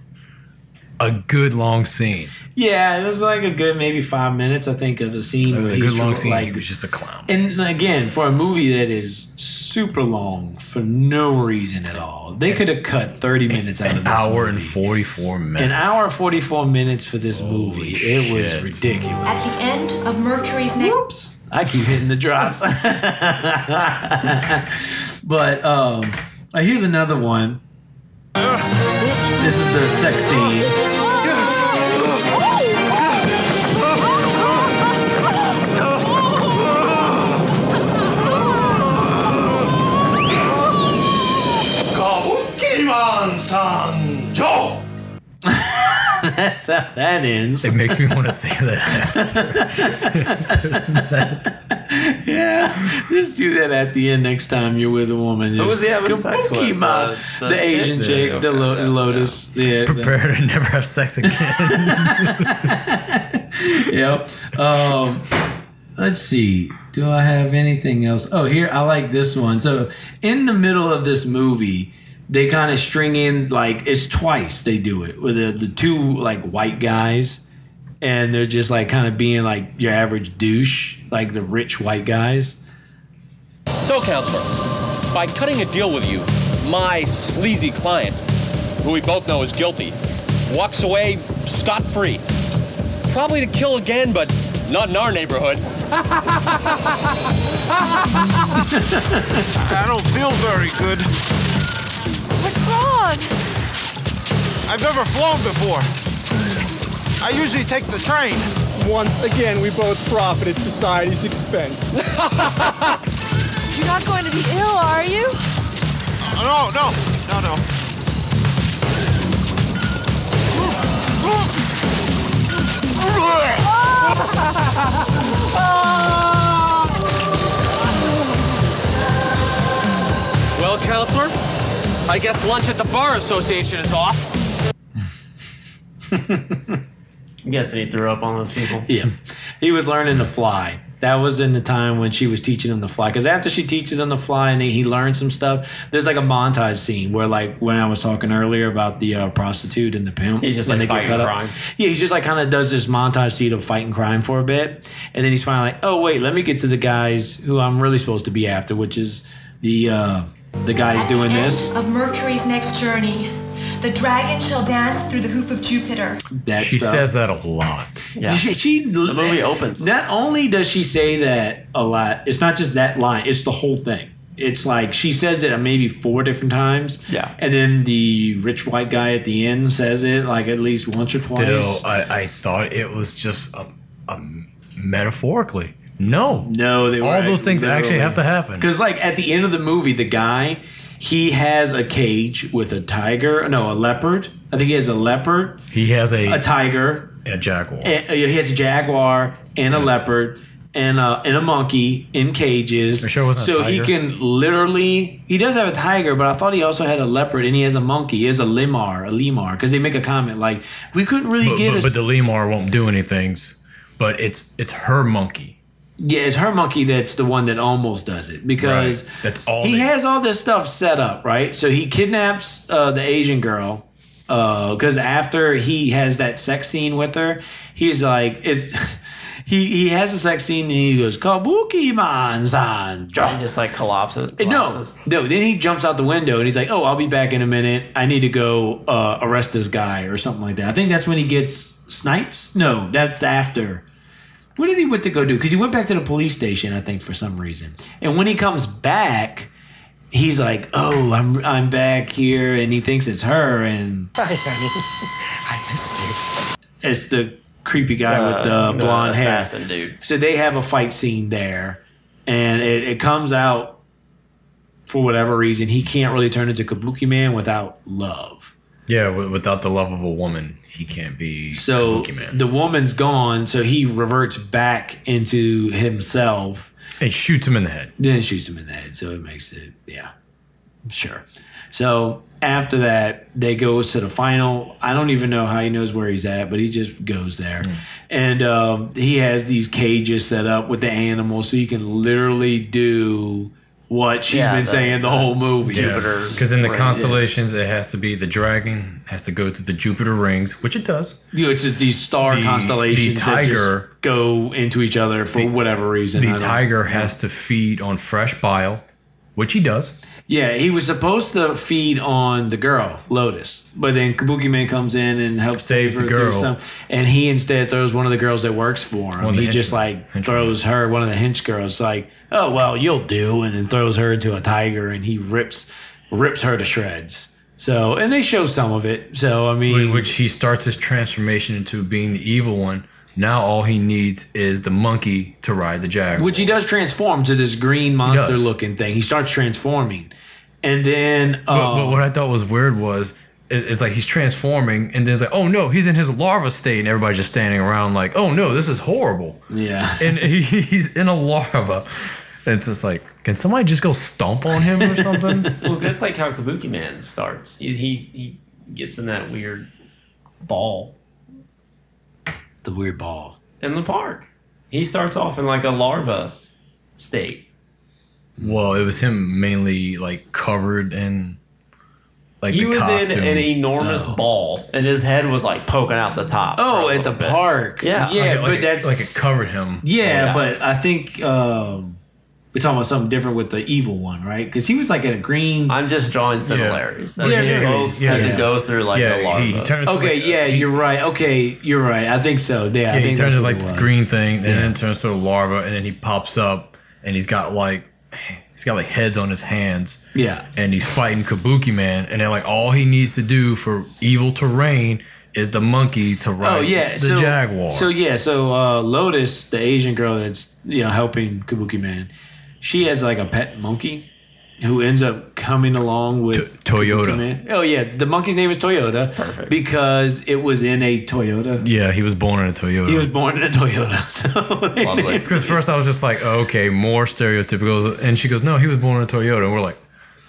a good long scene. Yeah, it was like a good maybe five minutes, I think, of the scene. It was a good long scene. Like, he was just a clown. and again, for a movie that is super long for no reason at all, they could have cut thirty minutes out of An this hour and forty four minutes. An hour and forty four minutes for this movie. It was ridiculous. At the end of Mercury's next. I keep hitting the drops. [LAUGHS] but um, uh, here's another one. This is the sex scene. Kabukiman-san, Joe! That's how that ends. It makes me want to say that. that. [LAUGHS] yeah, just do that at the end next time you're with a woman. Who was he having sex with? Kabuki The- The, the Asian chick? chick, Yeah, the, lo- okay, the Lotus. Yeah, the- Prepare to never have sex again. [LAUGHS] yep. Um, let's see. Do I have anything else? Oh, here I like this one. So in the middle of this movie, they kind of string in like it's twice they do it with the, the two like white guys, and they're just like kind of being like your average douche, like the rich white guys. So, counselor, by cutting a deal with you, my sleazy client, who we both know is guilty, walks away scot free. Probably to kill again, but not in our neighborhood. [LAUGHS] I don't feel very good. What's? I've never flown before. I usually take the train. Once again, we both profit at society's expense. [LAUGHS] You're not going to be ill, are you? Oh, no, no, no, no. Well, counselor, I guess lunch at the Bar Association is off. [LAUGHS] I'm guessing he threw up on those people. Yeah, he was learning to fly. That was in the time when she was teaching him to fly. Because after she teaches him to fly and he learns some stuff, there's like a montage scene where, like, when I was talking earlier about the uh, prostitute and the pimp, He's just, like, fighting cut up. crime. Yeah, he's just like kind of does this montage scene of fighting crime for a bit, and then he's finally like, "Oh wait, let me get to the guys who I'm really supposed to be after, which is the uh, the guys At doing the this." end of Mercury's next journey, The dragon shall dance through the hoop of Jupiter. That she stuff. says that a lot. Yeah. She, she the movie opens. Not only does she say that a lot, it's not just that line; it's the whole thing. It's like she says it maybe four different times. Yeah. and then the rich white guy at the end says it like at least once or Still, twice. I, I thought it was just um, um, metaphorically. No, No, they were all those things actually have to happen. Because like at the end of the movie, the guy he has a cage with a tiger. No, a leopard. I think he has a leopard, He has a, a tiger, and a jaguar. and, uh, he has a jaguar and a leopard and a, and a monkey in cages. Sure wasn't a so he can literally. He does have a tiger, but I thought he also had a leopard and he has a monkey. He has a lemur, a lemur, because they make a comment like we couldn't really but, get but, us. but the lemur won't do anything. But it's it's her monkey. Yeah, it's her monkey that's the one that almost does it because Right. That's all he they- has all this stuff set up, right? So he kidnaps uh, the Asian girl because after he has that sex scene with her, he's like, it's, [LAUGHS] he he has a sex scene and he goes Kabuki man san. He just like collapses. No, collapses. no. Then he jumps out the window and he's like, "Oh, I'll be back in a minute. I need to go uh, arrest this guy or something like that." I think that's when he gets snipes. No, that's after. What did he went to go do? Because he went back to the police station, I think, for some reason. And when he comes back, he's like, "Oh, I'm I'm back here," and he thinks it's her, and [LAUGHS] Hi, honey. [LAUGHS] I missed you. it's the creepy guy with Uh, the blonde hair. assassin dude. So they have a fight scene there, and it, it comes out for whatever reason he can't really turn into Kabuki Man without love. Yeah, wi- without the love of a woman, he can't be So Kabuki Man. the woman's gone, so he reverts back into himself. And shoots him in the head. Then shoots him in the head, so it makes it yeah, sure. So after that, they go to the final. I don't even know how he knows where he's at, but he just goes there, and um, he has these cages set up with the animals, so he can literally do what she's Yeah, been the- saying the whole movie. Jupiter. Because in the Right, constellations, it has to be the dragon has to go through the Jupiter rings, which it does. You know, it's just these star The- constellations the that just tiger- go into each other for whatever reason. The don't- tiger has to feed on fresh bile, which he does. Yeah, he was supposed to feed on the girl, Lotus, but then Kabuki Man comes in and helps Saves save the her through girl. Some, and he instead throws one of the girls that works for him. One of the he just henchmen- like henchmen. throws her, one of the hench girls, like, oh well, you'll do, and then throws her into a tiger, and he rips rips her to shreds. So, and they show some of it. So, I mean, Wh- Which he starts his transformation into being the evil one. Now all he needs is the monkey to ride the jaguar. Which he does transform to this green monster looking thing. He starts transforming. And then But, um, but what I thought was weird was it- it's like he's transforming, and then it's like, oh no, he's in his larva state, and everybody's just standing around like, oh no, this is horrible. Yeah. [LAUGHS] And he, he's in a larva. And it's just like, can somebody just go stomp on him or something? [LAUGHS] Well, that's like how Kabuki Man starts. He, he he gets in that weird ball the weird ball. in the park. He starts off in like a larva state. Well, it was him mainly like covered in like he the was costume. in an enormous Oh. ball, and his head was like poking out the top. Oh, at the bit. park. Yeah. yeah, Like, but like, that's like it covered him. Yeah, Yeah. but I think um, we're talking about something different with the evil one, right? Because he was like in a green. I'm just drawing similarities. That Yeah, they yeah, both yeah, had yeah. to go through like yeah, a larva. he, he turned into okay, like, yeah, he, you're right. Okay, you're right. I think so. Yeah, yeah, I he turns into like this green thing, and Yeah. then turns to a larva, and then he pops up, and he's got like he's got like heads on his hands. Yeah. and he's fighting Kabuki Man, and then like all he needs to do for evil to reign is the monkey to ride Oh yeah, the so, jaguar. So yeah, so uh, Lotus, the Asian girl that's you know helping Kabuki Man, she has like a pet monkey who ends up coming along with To- Toyota. Kabuki Oh yeah, the monkey's name is Toyota. Perfect. Because it was in a Toyota. yeah, he was born in a Toyota. He was born in a Toyota. [LAUGHS] So Lovely. [LAUGHS] [LAUGHS] Because first I was just like, oh, okay, more stereotypical, and she goes, no, he was born in a Toyota, and we're like,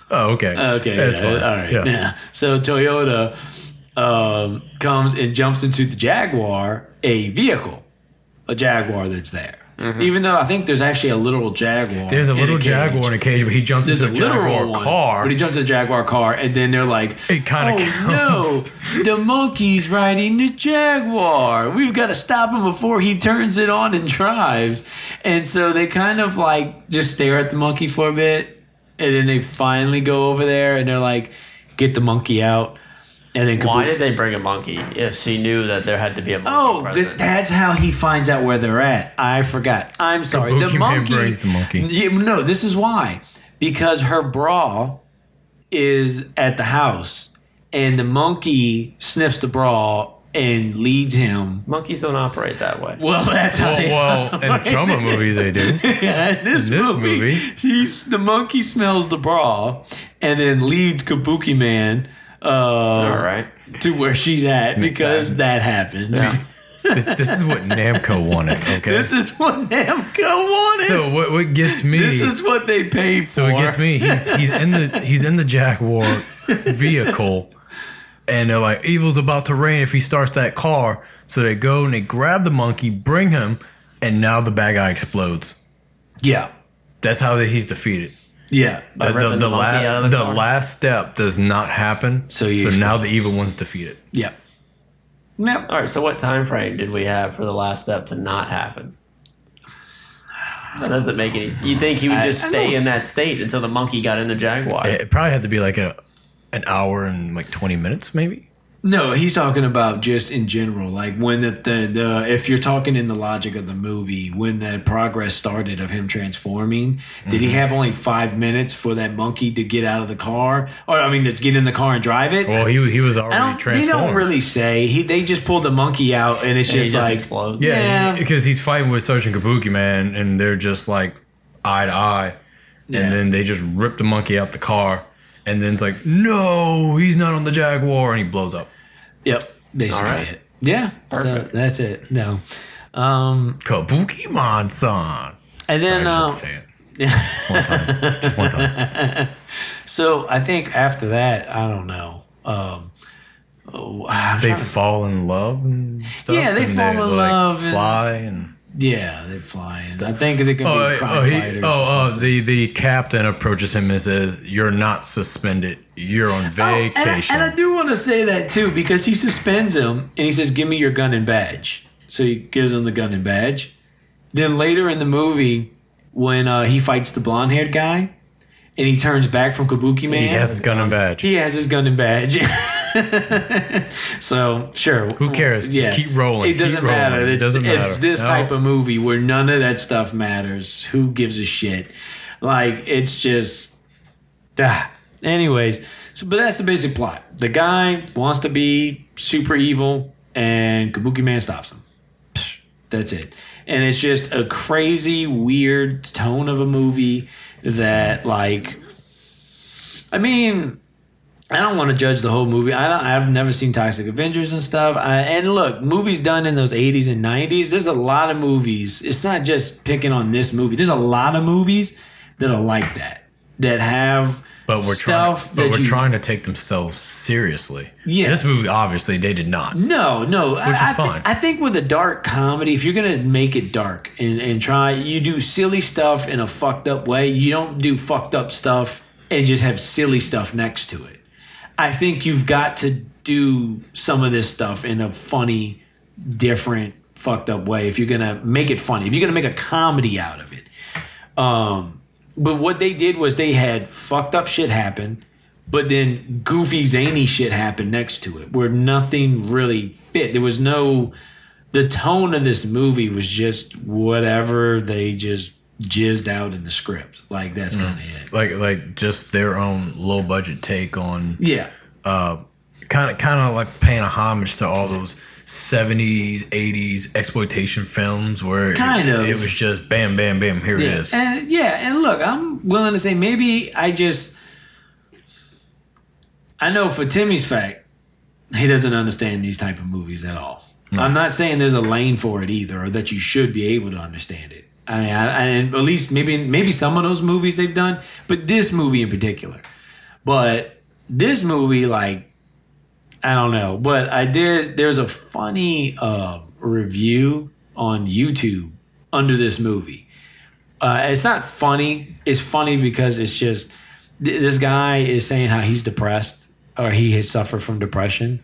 oh, okay, Okay, That's yeah, all right. yeah. Yeah. So Toyota um, comes and jumps into the Jaguar, a vehicle, a Jaguar that's there. Even though I think there's actually a literal Jaguar. Mm-hmm. There's a in little cage. Jaguar in a cage, but he jumped There's a into a literal Jaguar one, car. but he jumped to the Jaguar car, and then they're like, It kinda "Oh no, [LAUGHS] the monkey's riding the Jaguar. We've got to stop him before he turns it on and drives." And so they kind of like just stare at the monkey for a bit, and then they finally go over there, and they're like, "Get the monkey out." And then Why did they bring a monkey if she knew that there had to be a monkey Oh, present? th- that's how he finds out where they're at. I forgot. I'm sorry. Kabuki the Man monkey brings the monkey. Yeah, no, this is why. Because her bra is at the house, and the monkey sniffs the bra and leads him. Monkeys don't operate that way. Well, that's how they well, well, in Troma [LAUGHS] movies they do. [LAUGHS] yeah, in this, In this movie, movie. he's the monkey smells the bra and then leads Kabuki Man uh, All right. to where she's at because that happens. [LAUGHS] this, this is what Namco wanted. Okay. This is what Namco wanted. so what what gets me? this is what they paid for. So it gets me. He's he's in the he's in the Jaguar vehicle, and they're like, "Evil's about to rain if he starts that car." So they go and they grab the monkey, bring him, and now the bad guy explodes. Yeah, That's how he's defeated. Yeah. By uh, ripping the monkey out of the car? last step does not happen. So So, you so now the evil one's defeated. Yeah. Yep. All right. So what time frame did we have for the last step to not happen? That doesn't make any. You think he would just I stay don't- in that state until the monkey got in the jaguar? It, it probably had to be like a an hour and like twenty minutes, maybe. No, he's talking about just in general, like when the, the the if you're talking in the logic of the movie, when the progress started of him transforming, did he Mhm. have only five minutes for that monkey to get out of the car, or I mean, to get in the car and drive it? Well, he he was I already don't, they don't really say. He they just pulled the monkey out, and it's And he just just like explodes. Yeah, Yeah. because he's fighting with Sergeant Kabuki man, and they're just like eye to eye, Yeah. and then they just rip the monkey out the car, and then it's like, no, he's not on the Jaguar, and he blows up. Yep, basically All right. it. Yeah, Perfect. So that's it. No, um, Kabuki man-san. and then Sorry, I just had to say it. One time, just one time. [LAUGHS] so I think after that, I don't know. Um, oh, They trying to- fall in love and stuff. Yeah, they and fall in like, love and- fly and. Yeah, they fly. And I think they can be Oh, crime oh, he, fighters. oh, oh, the the captain approaches him and says, "You're not suspended. You're on Oh, and, I, vacation." and I do want to say that too because he suspends him and he says, "Give me your gun and badge." So he gives him the gun and badge. Then later in the movie, when uh, he fights the blonde-haired guy, and he turns back from Kabuki Man, he has his gun and badge. He has his gun and badge. [LAUGHS] [LAUGHS] so sure, Who cares? Just keep rolling. It doesn't Keep rolling. matter. It It's, doesn't it's matter. this No. type of movie where none of that stuff matters. Who gives a shit? Like it's just. Ah. Anyways, so but that's the basic plot. The guy wants to be super evil, and Kabuki Man stops him. That's it. And it's just a crazy, weird tone of a movie that, like, I mean, I don't want to judge the whole movie. I don't, I've never seen Toxic Avengers and stuff. I, and look, movies done in those 80s and 90s, there's a lot of movies. It's not just picking on this movie. There's a lot of movies that are like that, that have But we're trying. To, but that we're you- trying to take themselves seriously. Yeah. This movie, obviously, they did not. No, no. Which I, is I fine. I think with a dark comedy, if you're gonna make it dark and, and try, you do silly stuff in a fucked up way. You don't do fucked up stuff and just have silly stuff next to it. I think you've got to do some of this stuff in a funny, different, fucked up way if you're gonna make it funny. If you're gonna make a comedy out of it. Um, but what they did was they had fucked up shit happen, but then goofy zany shit happened next to it where nothing really fit. There was no the tone of this movie was just whatever they just jizzed out in the script. Like that's kind of it. Like, like just their own low budget take on. Yeah. Uh, kind of, kind of like paying a homage to all those. 70s, 80s exploitation films where Kind it, of. it was just bam, bam, bam, here yeah. it is. And yeah, and look, I'm willing to say maybe I just I know for Timmy's fact, he doesn't understand these type of movies at all. I'm not saying there's a lane for it either, or that you should be able to understand it. I mean, I, I, at least maybe maybe some of those movies they've done, but this movie in particular. But this movie, like, I don't know. But I did. There's a funny uh, review on YouTube under this movie. Uh, it's not funny. It's funny because it's just th- this guy is saying how he's depressed or he has suffered from depression,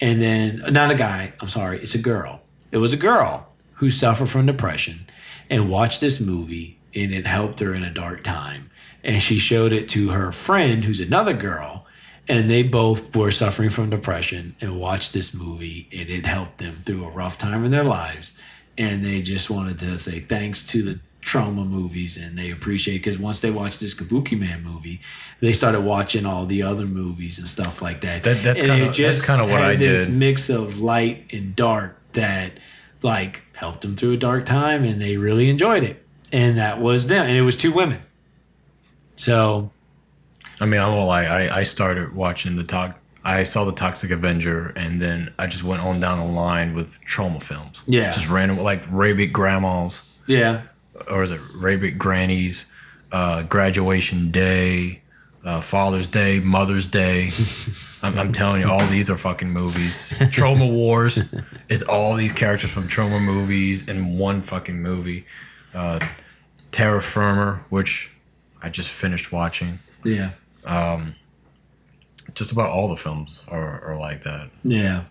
and then not a guy. I'm sorry, it's a girl. It was a girl who suffered from depression and watched this movie, and it helped her in a dark time. And she showed it to her friend, who's another girl, and they both were suffering from depression and watched this movie and it helped them through a rough time in their lives. And they just wanted to say thanks to the Troma movies and they appreciate because once they watched this kabuki man movie they started watching all the other movies and stuff like that, That- that's it just that's kinda what had I this mix of light and dark that like helped them through a dark time and they really enjoyed it and that was them and it was two women so I mean, I won't lie. I, I started watching the talk. I saw the Toxic Avenger, and then I just went on down the line with Troma films. Yeah. just random like Rabbit Grandmas, yeah or is it Rabid Grannies? Uh, Graduation Day, uh, Father's Day, Mother's Day. [LAUGHS] I'm, I'm telling you, all these are fucking movies. Troma's War is all these characters from Troma movies in one fucking movie. Uh, Terror Firmer, which I just finished watching. yeah Um, just about all the films are, are like that. Yeah.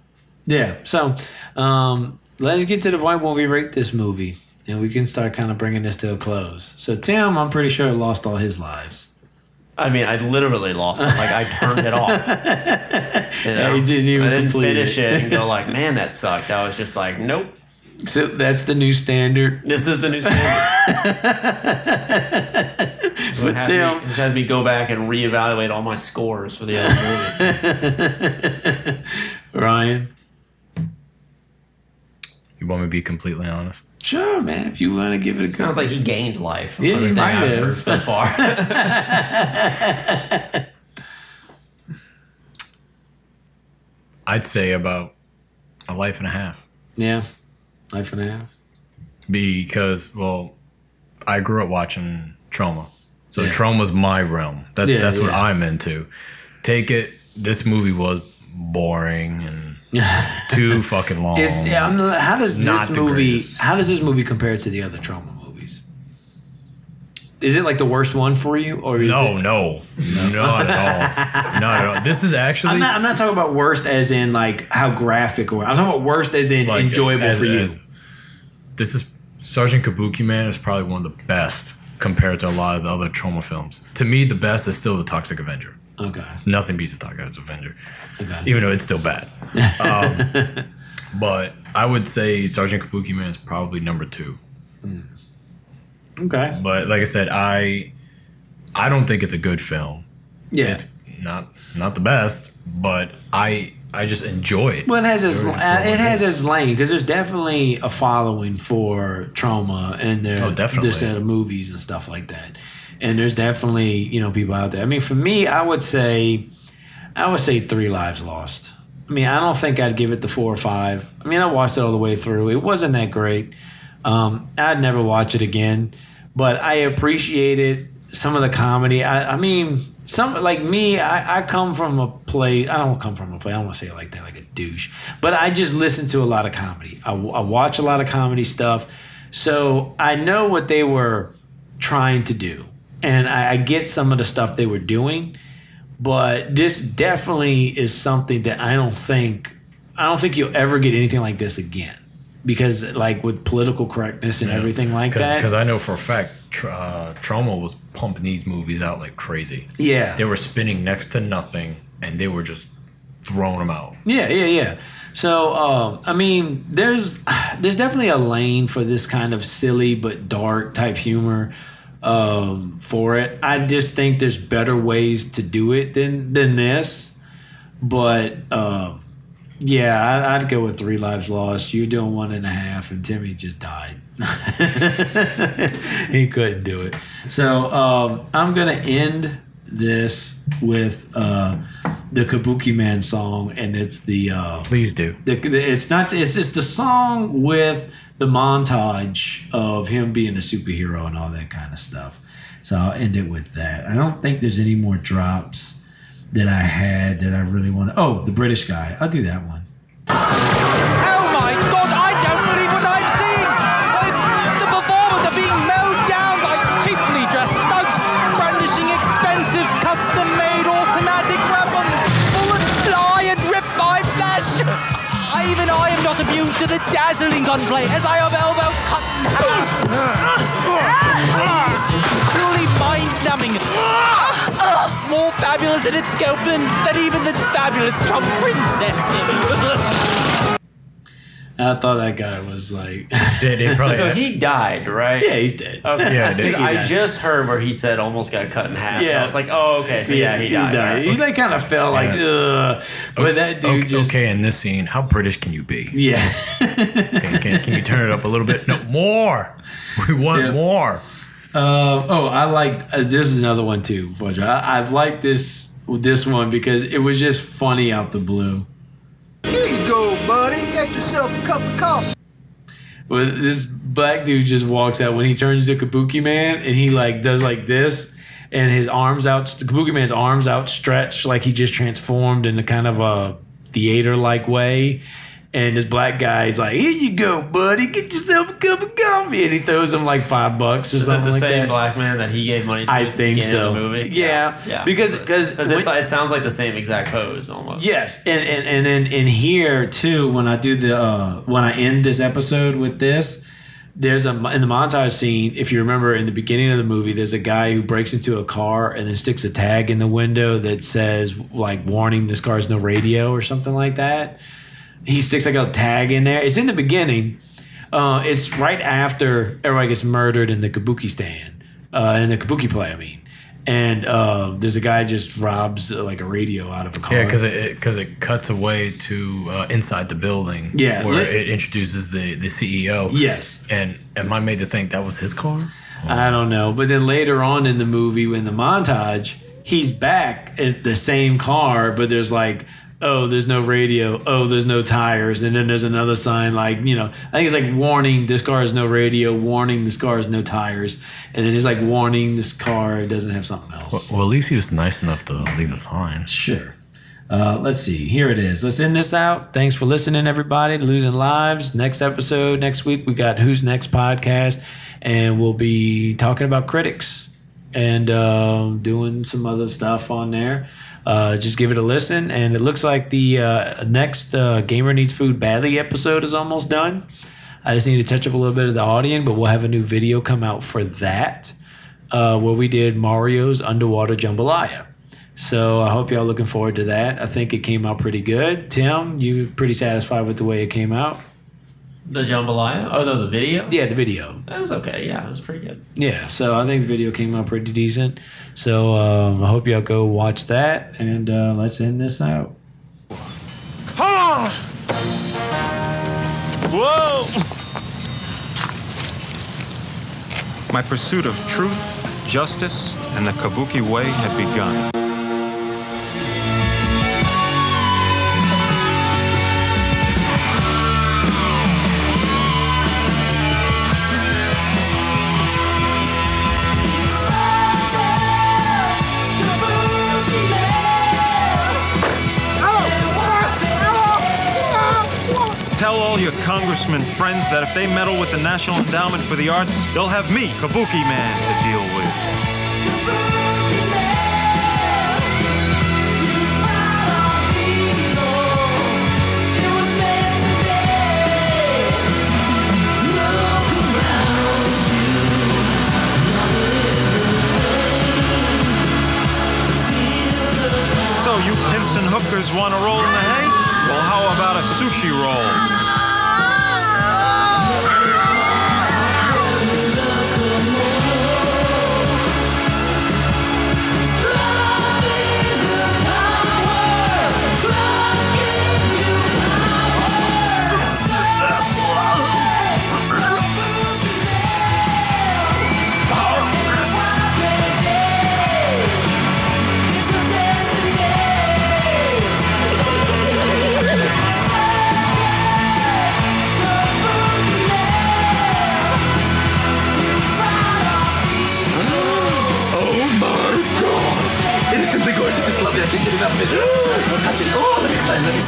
Yeah. So um, let's get to the point where we rate this movie and we can start kind of bringing this to a close. So, Tim, I'm pretty sure lost all his lives. I mean, I literally lost it. Like I turned it off. [LAUGHS] You know? You didn't even I didn't finish it. it. and go like, [LAUGHS] man, that sucked. I was just like, nope. So that's the new standard. This is the new standard. [LAUGHS] But It had, Tim- me, had me go back and reevaluate all my scores for the other movies. Ryan? You want me to be completely honest? Sure, man. If you want to give it a Sounds like he gained life. From Yeah, he everything might I've heard so far. [LAUGHS] I'd say about a life and a half. Yeah. Life and a half. Because, well, I grew up watching Troma. So Yeah. Troma's my realm. That, Yeah, that's what. I'm into. Take it, this movie was boring and too fucking long. Is, yeah, I'm not- how does Not this the movie greatest. how does this movie compare to the other Troma movies? Is it like the worst one for you or is No, it, no, not at all. Not at all. This is actually I'm not I'm not talking about worst as in like how graphic or I'm talking about worst as in like, enjoyable as- for you. as- this is Sergeant Kabuki Man is probably one of the best compared to a lot of the other Troma films. To me, the best is still the Toxic Avenger. Okay. Nothing beats the Toxic Avenger, Okay. even though it's still bad. Um, [LAUGHS] but I would say Sergeant Kabuki Man is probably number two. Okay. But like I said, I I don't think it's a good film. Yeah. It's not not the best, but I I just enjoy it. Well, it has its uh, it has its lane because there's definitely a following for Troma and their Oh, definitely. this set of movies and stuff like that. And there's definitely you know people out there. I mean, for me, I would say, I would say Three Lives Lost. I mean, I don't think I'd give it the four or five. I mean, I watched it all the way through. It wasn't that great. Um, I'd never watch it again, but I appreciated some of the comedy. I, I mean, some like me, I, I come from a place. I don't come from a place. I don't want to say it like that, like a douche. But I just listen to a lot of comedy. I, I watch a lot of comedy stuff, so I know what they were trying to do, and I, I get some of the stuff they were doing. But this definitely is something that I don't think I don't think you'll ever get anything like this again. Because like with political correctness and everything like that. Because I know for a fact, uh, Troma was pumping these movies out like crazy. Yeah. They were spinning next to nothing, and they were just throwing them out. Yeah, yeah, yeah. So, um, I mean, there's [SIGHS] there's definitely a lane for this kind of silly but dark type humor um, for it. I just think there's better ways to do it than than this. But um, yeah, I, I'd go with Three Lives Lost. You're doing one and a half, and Timmy just died. [LAUGHS] he couldn't do it. So um, I'm gonna end this with uh, the Kabuki Man song, and it's the uh, Please do. the, it's not it's just the song with the montage of him being a superhero and all that kind of stuff. So I'll end it with that. I don't think there's any more drops that I had that I really want. Oh, the British guy. I'll do that one. Oh my god, I don't believe what I'm seeing! The performers are being mowed down by cheaply dressed thugs brandishing expensive custom-made automatic weapons. Bullets fly and rip my flesh! I, even I am not immune to the dazzling gunplay as I have elbows cut in half. Truly mind-numbing. More fabulous in its scope than, than even the fabulous Trump princess. [LAUGHS] I thought that guy was like. [LAUGHS] They, they probably [LAUGHS] so he died, right? Yeah, he's dead. Okay. Yeah, they- he I just heard where he said almost got cut in half. Yeah. Yeah. I was like, oh, okay. So yeah, he died. right? He like kind of felt like, ugh. But that dude okay, just. okay, in this scene, how British can you be? Yeah. Can, can, can you turn it up a little bit? No, more. We want Yeah. more. Uh, oh, I like uh, this is another one too. Fudge. I, I've liked this this one because it was just funny out the blue. Here you go, buddy. Get yourself a cup of coffee. Well, this black dude just walks out when he turns to Kabuki Man and he like does like this and his arms out the Kabuki Man's arms outstretched like he just transformed in a kind of a theater like way. And this black guy's like, "Here you go, buddy. Get yourself a cup of coffee." And he throws him like five bucks or Is that something the like same that. black man that he gave money to I at the think beginning so. of the movie? Yeah. yeah. Because- 'cause because when- it sounds like the same exact pose almost. Yes, and and and in, in here too, when I do the uh, when I end this episode with this, there's a in the montage scene. If you remember in the beginning of the movie, there's a guy who breaks into a car and then sticks a tag in the window that says like "warning: this car has no radio" or something like that. He sticks like a tag in there. It's in the beginning. Uh, it's right after everybody gets murdered in the kabuki stand, uh, in the kabuki play. I mean. And uh, there's a guy just robs uh, like a radio out of a car. Yeah, because it because it, cuts away to uh, inside the building. Yeah, where li- it introduces the the CEO. Yes. and am I made to think that was his car? I don't know. But then later on in the movie, in the montage, he's back at the same car, but there's like, oh, there's no radio. Oh, there's no tires. And then there's another sign like, you know, I think it's like warning, this car has no radio. Warning, this car has no tires. And then it's like warning, this car doesn't have something else. Well, well, at least he was nice enough to leave a sign. Sure. Uh, let's see. Here it is. Let's end this out. Thanks for listening, everybody. Losing Lives. Next episode next week, we got Who's Next podcast, and we'll be talking about critics and uh, doing some other stuff on there. Uh, just give it a listen. And it looks like the uh, next uh, Gamer Needs Food Badly episode is almost done. I just need to touch up a little bit of the audio, but we'll have a new video come out for that uh, where we did Mario's Underwater Jambalaya. So I hope y'all looking forward to that. I think it came out pretty good. Tim, you pretty satisfied with the way it came out? The jambalaya? Oh no, the video. Yeah, the video. That was okay. Yeah, it was pretty good. Yeah, so I think the video came out pretty decent. So um, I hope y'all go watch that, and uh, let's end this out. Hold on! Whoa! My pursuit of truth, justice, and the Kabuki way had begun. Tell all your congressmen friends that if they meddle with the National Endowment for the Arts, they'll have me, Kabuki Man, to deal with. So you pimps and hookers want to roll in the hay? Well, how about a sushi roll? Is simply gorgeous. It's lovely. I can't get enough of it. Don't touch it. Oh, let me play. Let me